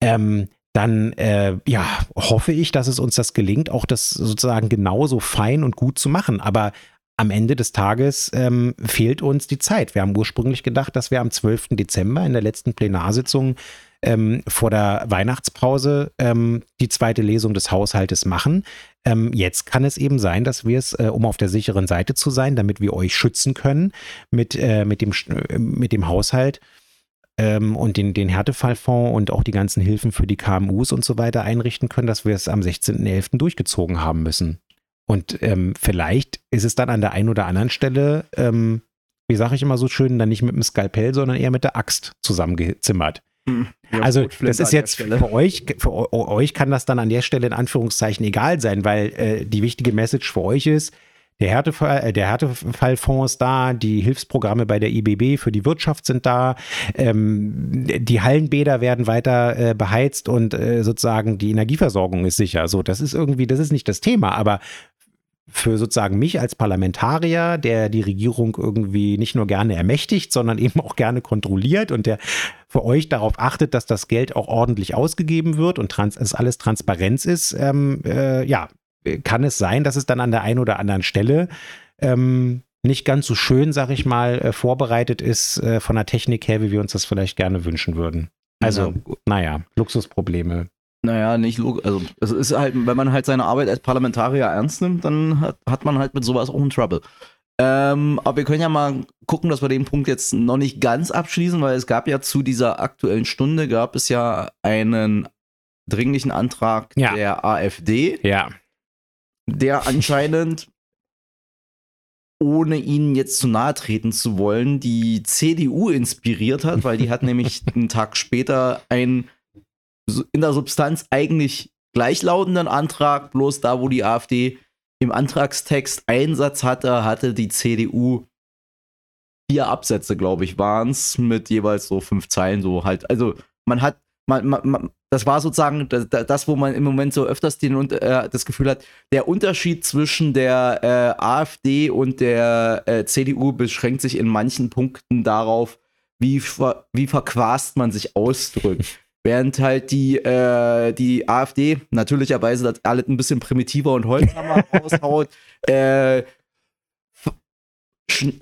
ähm, dann äh, ja, hoffe ich, dass es uns das gelingt, auch das sozusagen genauso fein und gut zu machen. Aber am Ende des Tages ähm, fehlt uns die Zeit. Wir haben ursprünglich gedacht, dass wir am 12. Dezember in der letzten Plenarsitzung ähm, vor der Weihnachtspause ähm, die zweite Lesung des Haushaltes machen. Ähm, jetzt kann es eben sein, dass wir es, äh, um auf der sicheren Seite zu sein, damit wir euch schützen können mit, äh, mit, dem, äh, mit dem Haushalt ähm, und den, den Härtefallfonds und auch die ganzen Hilfen für die KMUs und so weiter einrichten können, dass wir es am 16.11. durchgezogen haben müssen. Und ähm, vielleicht ist es dann an der einen oder anderen Stelle, ähm, wie sage ich immer so schön, dann nicht mit dem Skalpell, sondern eher mit der Axt zusammengezimmert. Ja, also das ist jetzt für euch, für euch kann das dann an der Stelle in Anführungszeichen egal sein, weil äh, die wichtige Message für euch ist, der, Härtefall, äh, der Härtefallfonds ist da, die Hilfsprogramme bei der IBB für die Wirtschaft sind da, ähm, die Hallenbäder werden weiter äh, beheizt und äh, sozusagen die Energieversorgung ist sicher. So, das ist irgendwie, das ist nicht das Thema, aber für sozusagen mich als Parlamentarier, der die Regierung irgendwie nicht nur gerne ermächtigt, sondern eben auch gerne kontrolliert und der für euch darauf achtet, dass das Geld auch ordentlich ausgegeben wird und trans es alles Transparenz ist, ähm, äh, ja, kann es sein, dass es dann an der einen oder anderen Stelle ähm, nicht ganz so schön, sag ich mal, äh, vorbereitet ist äh, von der Technik her, wie wir uns das vielleicht gerne wünschen würden. Also, ja. naja, Luxusprobleme. Naja, nicht, also es ist halt, wenn man halt seine Arbeit als Parlamentarier ernst nimmt, dann hat, hat man halt mit sowas auch einen Trouble. Ähm, aber wir können ja mal gucken, dass wir den Punkt jetzt noch nicht ganz abschließen, weil es gab ja zu dieser aktuellen Stunde gab es ja einen dringlichen Antrag ja. der AfD. Ja. Der anscheinend, ohne ihnen jetzt zu nahe treten zu wollen, die CDU inspiriert hat, weil die hat nämlich einen Tag später einen in der Substanz eigentlich gleichlautenden Antrag, bloß da, wo die AfD im Antragstext Einsatz hatte, hatte die CDU vier Absätze, glaube ich, waren es, mit jeweils so fünf Zeilen, so halt. Also man hat, man, man, das war sozusagen das, das, wo man im Moment so öfters den, äh, das Gefühl hat, der Unterschied zwischen der äh, AfD und der äh, CDU beschränkt sich in manchen Punkten darauf, wie, ver, wie verquast man sich ausdrückt. Während halt die, äh, die AfD natürlicherweise das alles ein bisschen primitiver und holzhammer raushaut, äh,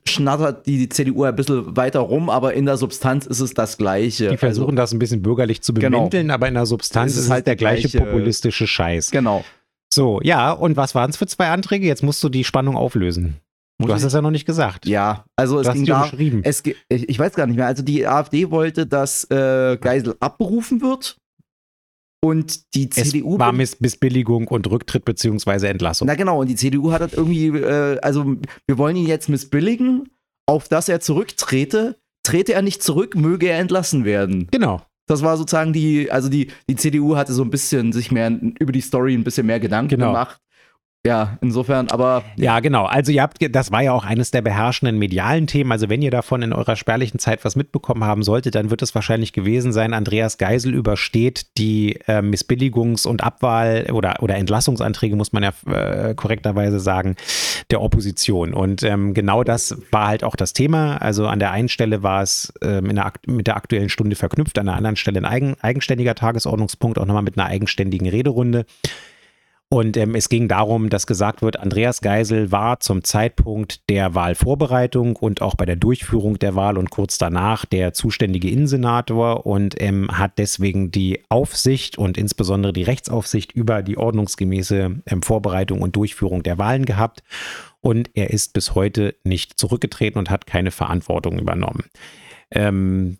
schnattert die, die CDU ein bisschen weiter rum, aber in der Substanz ist es das Gleiche. Die versuchen also, das ein bisschen bürgerlich zu genau. bemänteln, genau. aber in der Substanz ist es halt der gleiche, gleiche populistische Scheiß. Genau. So, ja, und was waren es für zwei Anträge? Jetzt musst du die Spannung auflösen. Muss du hast es ja noch nicht gesagt. Ja, also es ging da, es, ich weiß gar nicht mehr. Also die AfD wollte, dass äh, Geisel abberufen wird Und die CDU. Es war Miss Missbilligung und Rücktritt beziehungsweise Entlassung. Na genau, und die CDU hat das irgendwie, äh, also wir wollen ihn jetzt missbilligen, auf dass er zurücktrete. Trete er nicht zurück, möge er entlassen werden. Genau. Das war sozusagen die, also die, die CDU hatte so ein bisschen sich mehr über die Story ein bisschen mehr Gedanken genau. gemacht ja, insofern, aber. Ja, genau. Also ihr habt, das war ja auch eines der beherrschenden medialen Themen. Also wenn ihr davon in eurer spärlichen Zeit was mitbekommen haben solltet, dann wird es wahrscheinlich gewesen sein, Andreas Geisel übersteht die äh, Missbilligungs- und Abwahl- oder, oder Entlassungsanträge, muss man ja äh, korrekterweise sagen, der Opposition. Und ähm, genau das war halt auch das Thema. Also an der einen Stelle war es ähm, der, mit der aktuellen Stunde verknüpft, an der anderen Stelle ein eigen, eigenständiger Tagesordnungspunkt, auch nochmal mit einer eigenständigen Rederunde. Und ähm, es ging darum, dass gesagt wird, Andreas Geisel war zum Zeitpunkt der Wahlvorbereitung und auch bei der Durchführung der Wahl und kurz danach der zuständige Innensenator und ähm, hat deswegen die Aufsicht und insbesondere die Rechtsaufsicht über die ordnungsgemäße ähm, Vorbereitung und Durchführung der Wahlen gehabt. Und er ist bis heute nicht zurückgetreten und hat keine Verantwortung übernommen. Ähm,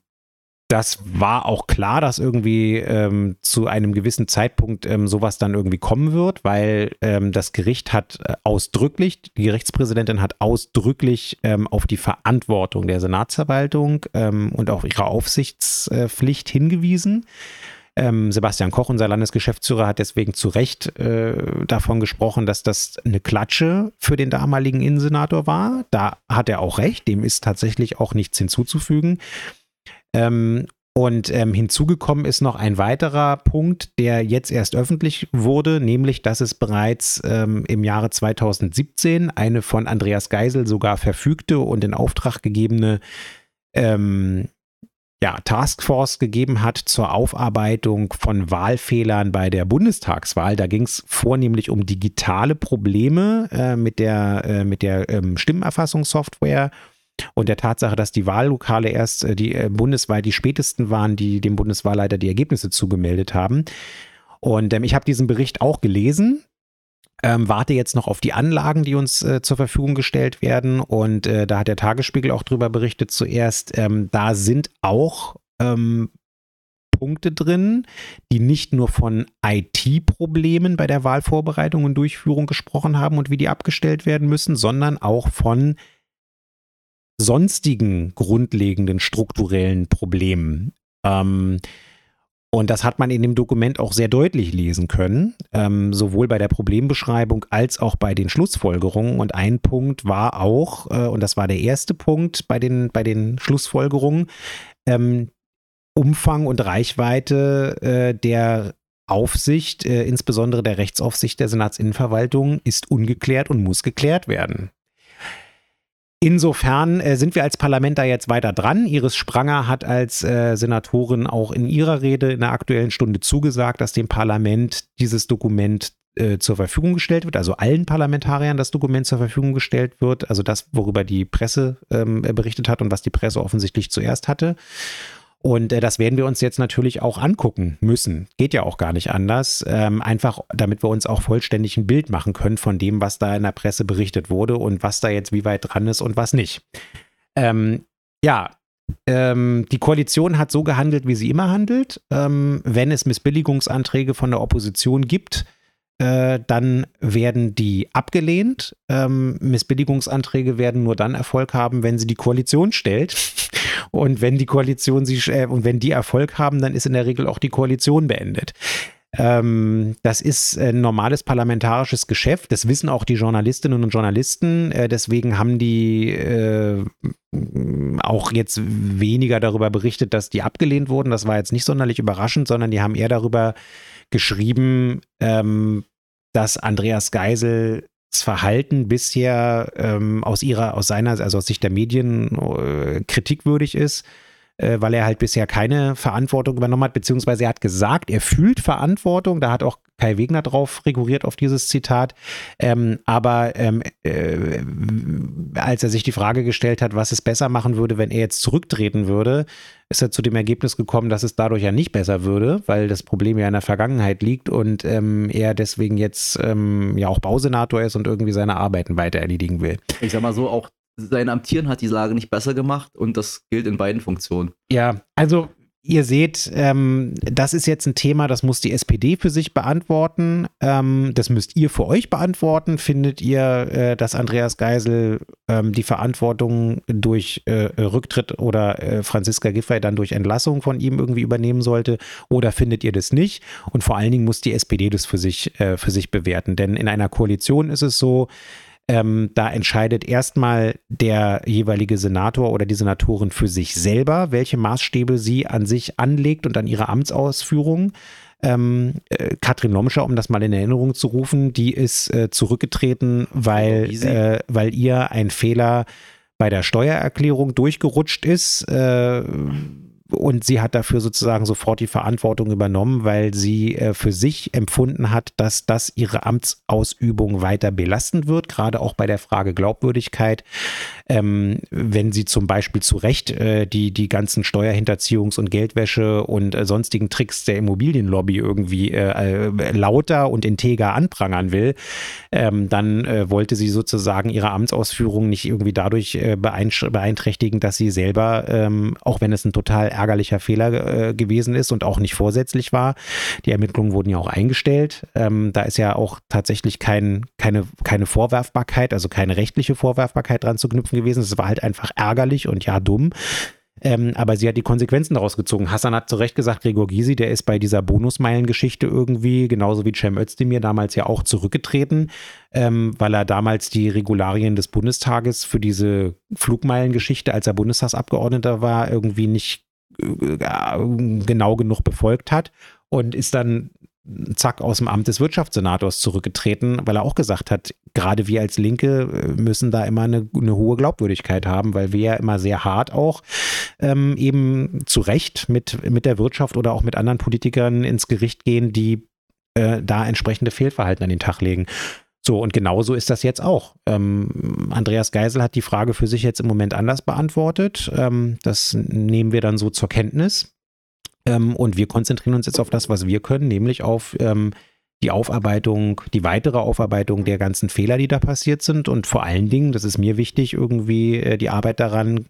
das war auch klar, dass irgendwie ähm, zu einem gewissen Zeitpunkt ähm, sowas dann irgendwie kommen wird, weil ähm, das Gericht hat äh, ausdrücklich, die Gerichtspräsidentin hat ausdrücklich ähm, auf die Verantwortung der Senatsverwaltung ähm, und auch ihre Aufsichtspflicht hingewiesen. Ähm, Sebastian Koch, unser Landesgeschäftsführer, hat deswegen zu Recht äh, davon gesprochen, dass das eine Klatsche für den damaligen Innensenator war. Da hat er auch recht, dem ist tatsächlich auch nichts hinzuzufügen. Ähm, und ähm, hinzugekommen ist noch ein weiterer Punkt, der jetzt erst öffentlich wurde, nämlich, dass es bereits ähm, im Jahre 2017 eine von Andreas Geisel sogar verfügte und in Auftrag gegebene ähm, ja, Taskforce gegeben hat zur Aufarbeitung von Wahlfehlern bei der Bundestagswahl. Da ging es vornehmlich um digitale Probleme äh, mit der, äh, mit der ähm, Stimmerfassungssoftware und der Tatsache, dass die Wahllokale erst äh, die äh, bundesweit die spätesten waren, die dem Bundeswahlleiter die Ergebnisse zugemeldet haben. Und ähm, ich habe diesen Bericht auch gelesen. Ähm, warte jetzt noch auf die Anlagen, die uns äh, zur Verfügung gestellt werden. Und äh, da hat der Tagesspiegel auch drüber berichtet zuerst. Ähm, da sind auch ähm, Punkte drin, die nicht nur von IT-Problemen bei der Wahlvorbereitung und Durchführung gesprochen haben und wie die abgestellt werden müssen, sondern auch von sonstigen grundlegenden strukturellen Problemen. Ähm, und das hat man in dem Dokument auch sehr deutlich lesen können, ähm, sowohl bei der Problembeschreibung als auch bei den Schlussfolgerungen. Und ein Punkt war auch, äh, und das war der erste Punkt bei den, bei den Schlussfolgerungen, ähm, Umfang und Reichweite äh, der Aufsicht, äh, insbesondere der Rechtsaufsicht der Senatsinnenverwaltung, ist ungeklärt und muss geklärt werden. Insofern äh, sind wir als Parlament da jetzt weiter dran. Iris Spranger hat als äh, Senatorin auch in ihrer Rede in der aktuellen Stunde zugesagt, dass dem Parlament dieses Dokument äh, zur Verfügung gestellt wird, also allen Parlamentariern das Dokument zur Verfügung gestellt wird, also das, worüber die Presse ähm, berichtet hat und was die Presse offensichtlich zuerst hatte. Und äh, das werden wir uns jetzt natürlich auch angucken müssen. Geht ja auch gar nicht anders. Ähm, einfach, damit wir uns auch vollständig ein Bild machen können von dem, was da in der Presse berichtet wurde und was da jetzt wie weit dran ist und was nicht. Ähm, ja, ähm, die Koalition hat so gehandelt, wie sie immer handelt. Ähm, wenn es Missbilligungsanträge von der Opposition gibt, äh, dann werden die abgelehnt. Ähm, Missbilligungsanträge werden nur dann Erfolg haben, wenn sie die Koalition stellt. Und wenn die Koalition sie äh, und wenn die Erfolg haben, dann ist in der Regel auch die Koalition beendet. Ähm, das ist ein normales parlamentarisches Geschäft. Das wissen auch die Journalistinnen und Journalisten. Äh, deswegen haben die äh, auch jetzt weniger darüber berichtet, dass die abgelehnt wurden. Das war jetzt nicht sonderlich überraschend, sondern die haben eher darüber geschrieben, ähm, dass Andreas Geisel Verhalten bisher ähm, aus ihrer, aus seiner, also aus Sicht der Medien äh, kritikwürdig ist äh, weil er halt bisher keine Verantwortung übernommen hat, beziehungsweise er hat gesagt, er fühlt Verantwortung. Da hat auch Kai Wegner drauf rekurriert auf dieses Zitat. Ähm, aber ähm, äh, als er sich die Frage gestellt hat, was es besser machen würde, wenn er jetzt zurücktreten würde, ist er zu dem Ergebnis gekommen, dass es dadurch ja nicht besser würde, weil das Problem ja in der Vergangenheit liegt und ähm, er deswegen jetzt ähm, ja auch Bausenator ist und irgendwie seine Arbeiten weiter erledigen will. Ich sag mal so, auch sein Amtieren hat die Lage nicht besser gemacht und das gilt in beiden Funktionen. Ja, also ihr seht, ähm, das ist jetzt ein Thema, das muss die SPD für sich beantworten. Ähm, das müsst ihr für euch beantworten. Findet ihr, äh, dass Andreas Geisel ähm, die Verantwortung durch äh, Rücktritt oder äh, Franziska Giffey dann durch Entlassung von ihm irgendwie übernehmen sollte? Oder findet ihr das nicht? Und vor allen Dingen muss die SPD das für sich, äh, für sich bewerten. Denn in einer Koalition ist es so, ähm, da entscheidet erstmal der jeweilige Senator oder die Senatorin für sich selber, welche Maßstäbe sie an sich anlegt und an ihre Amtsausführung. Ähm, äh, Katrin Lomscher, um das mal in Erinnerung zu rufen, die ist äh, zurückgetreten, weil, äh, weil ihr ein Fehler bei der Steuererklärung durchgerutscht ist. Äh, und sie hat dafür sozusagen sofort die Verantwortung übernommen, weil sie äh, für sich empfunden hat, dass das ihre Amtsausübung weiter belastend wird, gerade auch bei der Frage Glaubwürdigkeit. Ähm, wenn sie zum Beispiel zu Recht äh, die, die ganzen Steuerhinterziehungs- und Geldwäsche und äh, sonstigen Tricks der Immobilienlobby irgendwie äh, äh, lauter und integer anprangern will, ähm, dann äh, wollte sie sozusagen ihre Amtsausführung nicht irgendwie dadurch beeinträchtigen, dass sie selber, ähm, auch wenn es ein total ärgerlicher Fehler äh, gewesen ist und auch nicht vorsätzlich war. Die Ermittlungen wurden ja auch eingestellt. Ähm, da ist ja auch tatsächlich kein, keine, keine Vorwerfbarkeit, also keine rechtliche Vorwerfbarkeit dran zu knüpfen gewesen. Es war halt einfach ärgerlich und ja dumm. Ähm, aber sie hat die Konsequenzen daraus gezogen. Hassan hat zu Recht gesagt, Gregor Gysi, der ist bei dieser Bonusmeilengeschichte irgendwie, genauso wie Cem Özdemir damals ja auch zurückgetreten, ähm, weil er damals die Regularien des Bundestages für diese Flugmeilengeschichte, als er Bundestagsabgeordneter war, irgendwie nicht genau genug befolgt hat und ist dann zack aus dem Amt des Wirtschaftssenators zurückgetreten, weil er auch gesagt hat, gerade wir als Linke äh, müssen da immer eine, eine hohe Glaubwürdigkeit haben, weil wir ja immer sehr hart auch ähm, eben zu Recht mit, mit der Wirtschaft oder auch mit anderen Politikern ins Gericht gehen, die äh, da entsprechende Fehlverhalten an den Tag legen. So, und genauso ist das jetzt auch. Ähm, Andreas Geisel hat die Frage für sich jetzt im Moment anders beantwortet. Ähm, das nehmen wir dann so zur Kenntnis. Ähm, und wir konzentrieren uns jetzt auf das, was wir können, nämlich auf ähm, die Aufarbeitung, die weitere Aufarbeitung der ganzen Fehler, die da passiert sind und vor allen Dingen, das ist mir wichtig, irgendwie äh, die Arbeit daran,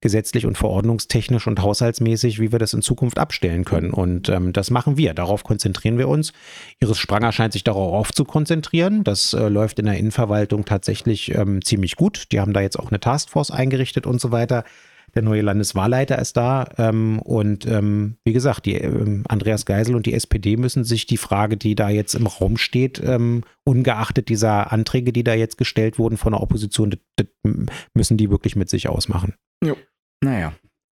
gesetzlich und verordnungstechnisch und haushaltsmäßig, wie wir das in Zukunft abstellen können. Und ähm, das machen wir. Darauf konzentrieren wir uns. Iris Spranger scheint sich darauf zu konzentrieren. Das äh, läuft in der Innenverwaltung tatsächlich ähm, ziemlich gut. Die haben da jetzt auch eine Taskforce eingerichtet und so weiter. Der neue Landeswahlleiter ist da. Ähm, und ähm, wie gesagt, die, ähm, Andreas Geisel und die SPD müssen sich die Frage, die da jetzt im Raum steht, ähm, ungeachtet dieser Anträge, die da jetzt gestellt wurden von der Opposition, müssen die wirklich mit sich ausmachen. Jo. Naja,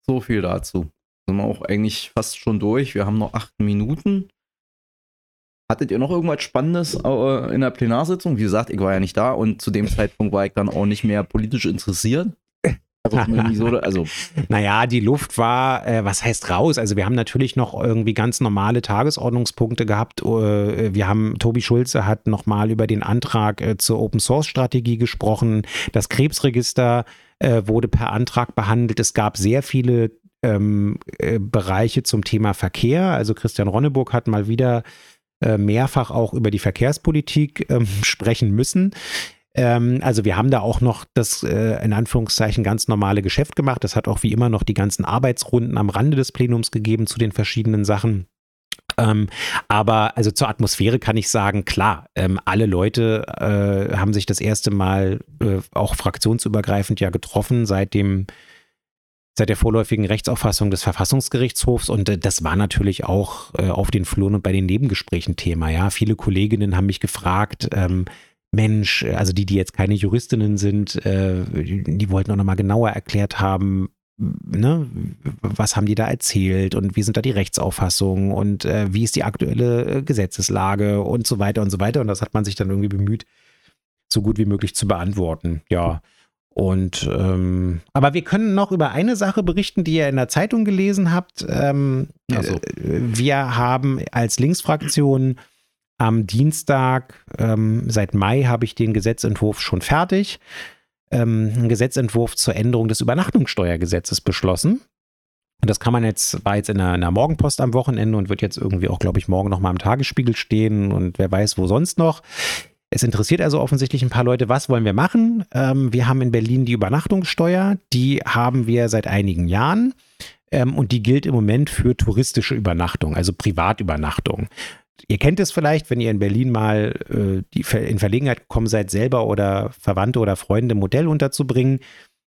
so viel dazu. Sind wir auch eigentlich fast schon durch. Wir haben noch acht Minuten. Hattet ihr noch irgendwas Spannendes äh, in der Plenarsitzung? Wie gesagt, ich war ja nicht da und zu dem Zeitpunkt war ich dann auch nicht mehr politisch interessiert. Also, so, also. Naja, die Luft war, äh, was heißt raus? Also wir haben natürlich noch irgendwie ganz normale Tagesordnungspunkte gehabt. Äh, wir haben, Tobi Schulze hat nochmal über den Antrag äh, zur Open Source Strategie gesprochen. Das Krebsregister äh, wurde per Antrag behandelt. Es gab sehr viele ähm, äh, Bereiche zum Thema Verkehr. Also Christian Ronneburg hat mal wieder äh, mehrfach auch über die Verkehrspolitik ähm, sprechen müssen. Ähm, also wir haben da auch noch das äh, in Anführungszeichen ganz normale Geschäft gemacht. Das hat auch wie immer noch die ganzen Arbeitsrunden am Rande des Plenums gegeben zu den verschiedenen Sachen. Ähm, aber also zur Atmosphäre kann ich sagen, klar, ähm, alle Leute äh, haben sich das erste Mal äh, auch fraktionsübergreifend ja getroffen seit dem seit der vorläufigen Rechtsauffassung des Verfassungsgerichtshofs und äh, das war natürlich auch äh, auf den Fluren und bei den Nebengesprächen Thema. Ja, viele Kolleginnen haben mich gefragt, ähm, Mensch, also die, die jetzt keine Juristinnen sind, äh, die wollten auch nochmal genauer erklärt haben, ne, was haben die da erzählt und wie sind da die Rechtsauffassungen und äh, wie ist die aktuelle äh, Gesetzeslage und so weiter und so weiter. Und das hat man sich dann irgendwie bemüht, so gut wie möglich zu beantworten. Ja. Und ähm, aber wir können noch über eine Sache berichten, die ihr in der Zeitung gelesen habt. Ähm, also. äh, wir haben als Linksfraktion am Dienstag, ähm, seit Mai, habe ich den Gesetzentwurf schon fertig ähm, einen Gesetzentwurf zur Änderung des Übernachtungssteuergesetzes beschlossen. Und das kann man jetzt, war jetzt in der, in der Morgenpost am Wochenende und wird jetzt irgendwie auch, glaube ich, morgen nochmal im Tagesspiegel stehen und wer weiß, wo sonst noch. Es interessiert also offensichtlich ein paar Leute, was wollen wir machen? Ähm, wir haben in Berlin die Übernachtungssteuer, die haben wir seit einigen Jahren. Ähm, und die gilt im Moment für touristische Übernachtung, also Privatübernachtung. Ihr kennt es vielleicht, wenn ihr in Berlin mal äh, die, in Verlegenheit gekommen seid, selber oder Verwandte oder Freunde im Hotel unterzubringen.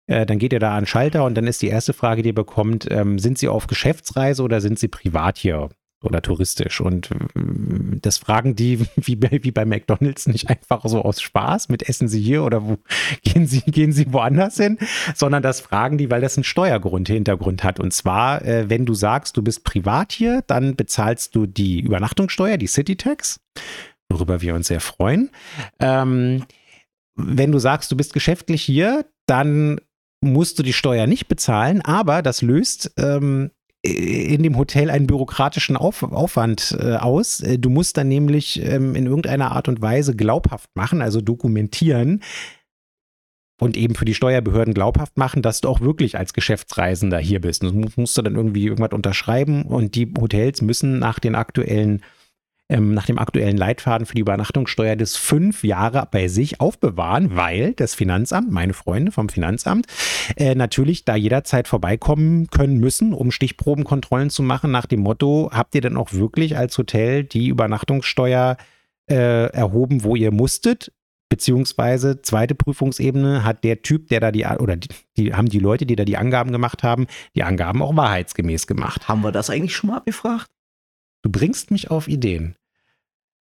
Äh, dann geht ihr da an den Schalter und dann ist die erste Frage, die ihr bekommt, ähm, sind Sie auf Geschäftsreise oder sind Sie privat hier? Oder touristisch. Und mm, das fragen die wie bei, wie bei McDonalds nicht einfach so aus Spaß mit Essen Sie hier oder wo gehen Sie, gehen Sie woanders hin, sondern das fragen die, weil das einen Steuergrund Hintergrund hat. Und zwar, äh, wenn du sagst, du bist privat hier, dann bezahlst du die Übernachtungssteuer, die City Tax, worüber wir uns sehr freuen. Ähm, wenn du sagst, du bist geschäftlich hier, dann musst du die Steuer nicht bezahlen, aber das löst ähm, in dem Hotel einen bürokratischen Auf, Aufwand äh, aus. Äh, du musst dann nämlich ähm, in irgendeiner Art und Weise glaubhaft machen, also dokumentieren und eben für die Steuerbehörden glaubhaft machen, dass du auch wirklich als Geschäftsreisender hier bist. Du musst du dann irgendwie irgendwas unterschreiben und die Hotels müssen nach den aktuellen ähm, nach dem aktuellen Leitfaden für die Übernachtungssteuer das fünf Jahre bei sich aufbewahren, weil das Finanzamt, meine Freunde vom Finanzamt, äh, natürlich da jederzeit vorbeikommen können müssen, um Stichprobenkontrollen zu machen, nach dem Motto, habt ihr denn auch wirklich als Hotel die Übernachtungssteuer äh, erhoben, wo ihr musstet? Beziehungsweise zweite Prüfungsebene hat der Typ, der da die, oder die, die, haben die Leute, die da die Angaben gemacht haben, die Angaben auch wahrheitsgemäß gemacht. Haben wir das eigentlich schon mal abgefragt? Du bringst mich auf Ideen.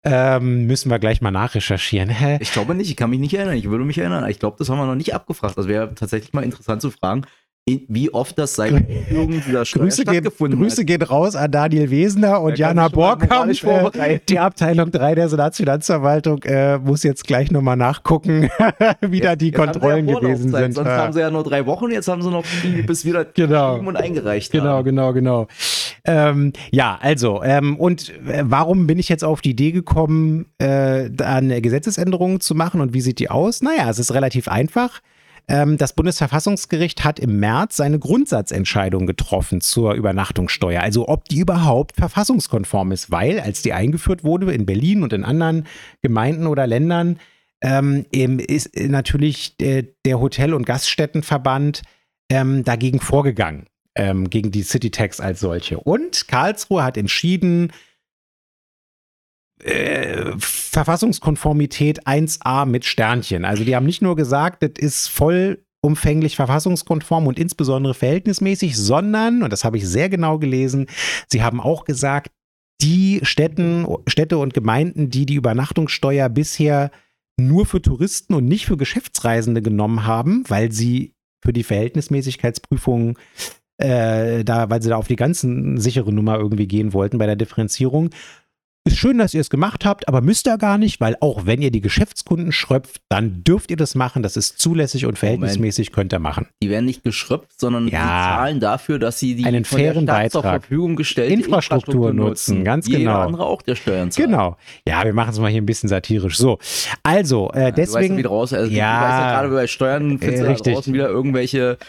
Ähm, müssen wir gleich mal nachrecherchieren. Hä? Ich glaube nicht, ich kann mich nicht erinnern. Ich würde mich erinnern. Ich glaube, das haben wir noch nicht abgefragt. Das wäre tatsächlich mal interessant zu fragen, wie oft das seit Einführung dieser Steuer Grüße stattgefunden geht, Grüße gehen raus an Daniel Wesener und Jana Borkamp. Äh, die Abteilung 3 der Senatsfinanzverwaltung äh, muss jetzt gleich nochmal nachgucken, wie jetzt, da die Kontrollen ja gewesen sind. Sonst haben sie ja nur drei Wochen, jetzt haben sie noch bis wieder genau. und eingereicht Genau, haben. genau, genau. Ähm, ja, also, ähm, und äh, warum bin ich jetzt auf die Idee gekommen, äh, eine Gesetzesänderung zu machen und wie sieht die aus? Naja, es ist relativ einfach. Ähm, das Bundesverfassungsgericht hat im März seine Grundsatzentscheidung getroffen zur Übernachtungssteuer, also ob die überhaupt verfassungskonform ist, weil als die eingeführt wurde in Berlin und in anderen Gemeinden oder Ländern, ähm, ist natürlich der, der Hotel- und Gaststättenverband ähm, dagegen vorgegangen, ähm, gegen die City Tax als solche. Und Karlsruhe hat entschieden, äh, Verfassungskonformität 1a mit Sternchen. Also die haben nicht nur gesagt, das ist vollumfänglich verfassungskonform und insbesondere verhältnismäßig, sondern, und das habe ich sehr genau gelesen, sie haben auch gesagt, die Städten, Städte und Gemeinden, die die Übernachtungssteuer bisher nur für Touristen und nicht für Geschäftsreisende genommen haben, weil sie für die Verhältnismäßigkeitsprüfung äh, da, weil sie da auf die ganzen sichere Nummer irgendwie gehen wollten bei der Differenzierung, ist schön, dass ihr es gemacht habt, aber müsst ihr gar nicht, weil auch wenn ihr die Geschäftskunden schröpft, dann dürft ihr das machen. Das ist zulässig und verhältnismäßig Moment. könnt ihr machen. Die werden nicht geschröpft, sondern ja. die zahlen dafür, dass sie die einen fairen Beitrag zur Verfügung gestellte Infrastruktur, Infrastruktur nutzen. Ganz Jeder genau. Jeder andere auch der Steuern zahlt. Genau. Ja, wir machen es mal hier ein bisschen satirisch. So, also äh, deswegen. Du weißt ja, raus, also, ja, du weißt ja gerade bei Steuern äh, richtig. draußen wieder irgendwelche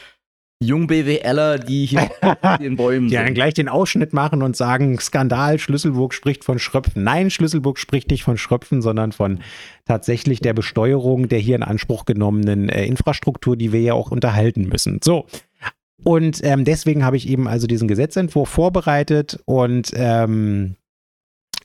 Jung-BWLer, die hier in Bäumen Die dann gleich den Ausschnitt machen und sagen, Skandal, Schlüsselburg spricht von Schröpfen. Nein, Schlüsselburg spricht nicht von Schröpfen, sondern von tatsächlich der Besteuerung der hier in Anspruch genommenen äh, Infrastruktur, die wir ja auch unterhalten müssen. So. Und ähm, deswegen habe ich eben also diesen Gesetzentwurf vorbereitet und ähm,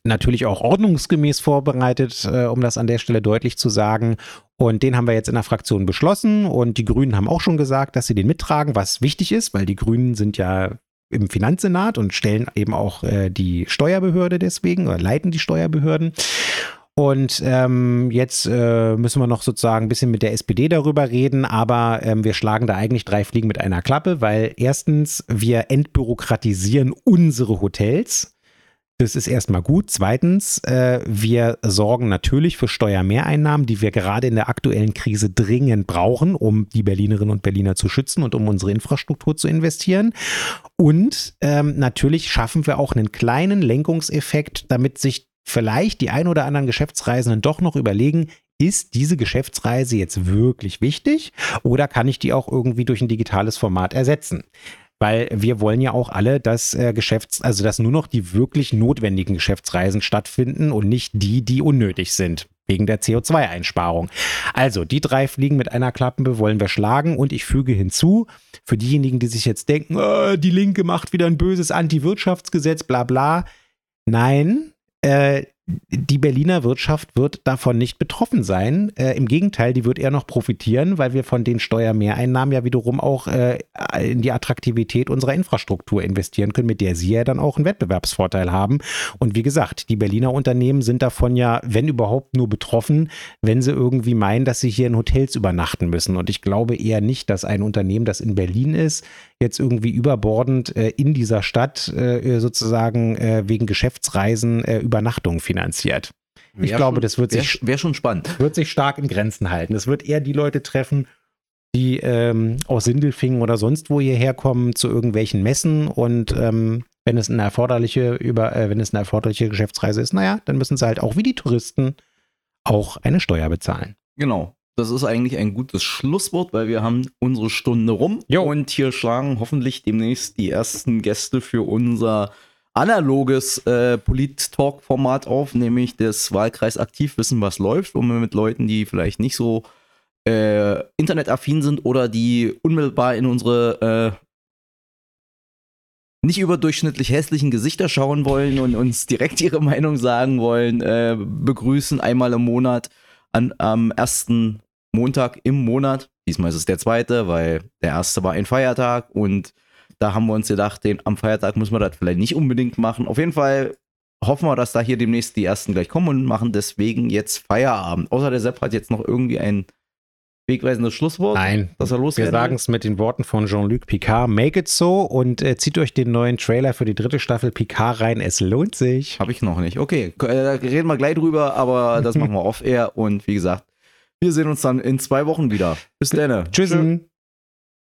natürlich auch ordnungsgemäß vorbereitet, äh, um das an der Stelle deutlich zu sagen. Und den haben wir jetzt in der Fraktion beschlossen und die Grünen haben auch schon gesagt, dass sie den mittragen, was wichtig ist, weil die Grünen sind ja im Finanzsenat und stellen eben auch äh, die Steuerbehörde deswegen oder leiten die Steuerbehörden. Und ähm, jetzt äh, müssen wir noch sozusagen ein bisschen mit der SPD darüber reden, aber ähm, wir schlagen da eigentlich drei Fliegen mit einer Klappe, weil erstens, wir entbürokratisieren unsere Hotels. Das ist erstmal gut. Zweitens, äh, wir sorgen natürlich für Steuermehreinnahmen, die wir gerade in der aktuellen Krise dringend brauchen, um die Berlinerinnen und Berliner zu schützen und um unsere Infrastruktur zu investieren. Und ähm, natürlich schaffen wir auch einen kleinen Lenkungseffekt, damit sich vielleicht die ein oder anderen Geschäftsreisenden doch noch überlegen, ist diese Geschäftsreise jetzt wirklich wichtig oder kann ich die auch irgendwie durch ein digitales Format ersetzen? Weil wir wollen ja auch alle, dass äh, Geschäfts-, also dass nur noch die wirklich notwendigen Geschäftsreisen stattfinden und nicht die, die unnötig sind. wegen der CO2-Einsparung. Also, die drei Fliegen mit einer Klappe wollen wir schlagen und ich füge hinzu, für diejenigen, die sich jetzt denken, oh, die Linke macht wieder ein böses Anti-Wirtschaftsgesetz, bla bla. Nein, äh, die Berliner Wirtschaft wird davon nicht betroffen sein. Äh, Im Gegenteil, die wird eher noch profitieren, weil wir von den Steuermehreinnahmen ja wiederum auch äh, in die Attraktivität unserer Infrastruktur investieren können, mit der sie ja dann auch einen Wettbewerbsvorteil haben. Und wie gesagt, die Berliner Unternehmen sind davon ja, wenn überhaupt, nur betroffen, wenn sie irgendwie meinen, dass sie hier in Hotels übernachten müssen. Und ich glaube eher nicht, dass ein Unternehmen, das in Berlin ist, jetzt irgendwie überbordend äh, in dieser Stadt äh, sozusagen äh, wegen Geschäftsreisen äh, Übernachtungen finanziert. Wär ich glaube, schon, das wird wär, sich, wär schon spannend. wird sich stark in Grenzen halten. Es wird eher die Leute treffen, die ähm, aus Sindelfingen oder sonst wo hierher kommen zu irgendwelchen Messen und ähm, wenn es eine erforderliche über, äh, wenn es eine erforderliche Geschäftsreise ist, naja, dann müssen sie halt auch wie die Touristen auch eine Steuer bezahlen. Genau. Das ist eigentlich ein gutes Schlusswort, weil wir haben unsere Stunde rum. Jo. Und hier schlagen hoffentlich demnächst die ersten Gäste für unser analoges äh, Polit-Talk-Format auf, nämlich das Wahlkreis aktiv wissen, was läuft, wo wir mit Leuten, die vielleicht nicht so äh, internetaffin sind oder die unmittelbar in unsere äh, nicht überdurchschnittlich hässlichen Gesichter schauen wollen und uns direkt ihre Meinung sagen wollen, äh, begrüßen einmal im Monat an, am ersten Montag im Monat. Diesmal ist es der zweite, weil der erste war ein Feiertag und da haben wir uns gedacht, den, am Feiertag müssen wir das vielleicht nicht unbedingt machen. Auf jeden Fall hoffen wir, dass da hier demnächst die ersten gleich kommen und machen deswegen jetzt Feierabend. Außer der Sepp hat jetzt noch irgendwie ein wegweisendes Schlusswort, Nein, dass er wir sagen es mit den Worten von Jean-Luc Picard. Make it so und äh, zieht euch den neuen Trailer für die dritte Staffel Picard rein. Es lohnt sich. Habe ich noch nicht. Okay, äh, da reden wir gleich drüber, aber das machen wir off-air und wie gesagt, wir sehen uns dann in zwei Wochen wieder. Bis dann. Tschüss.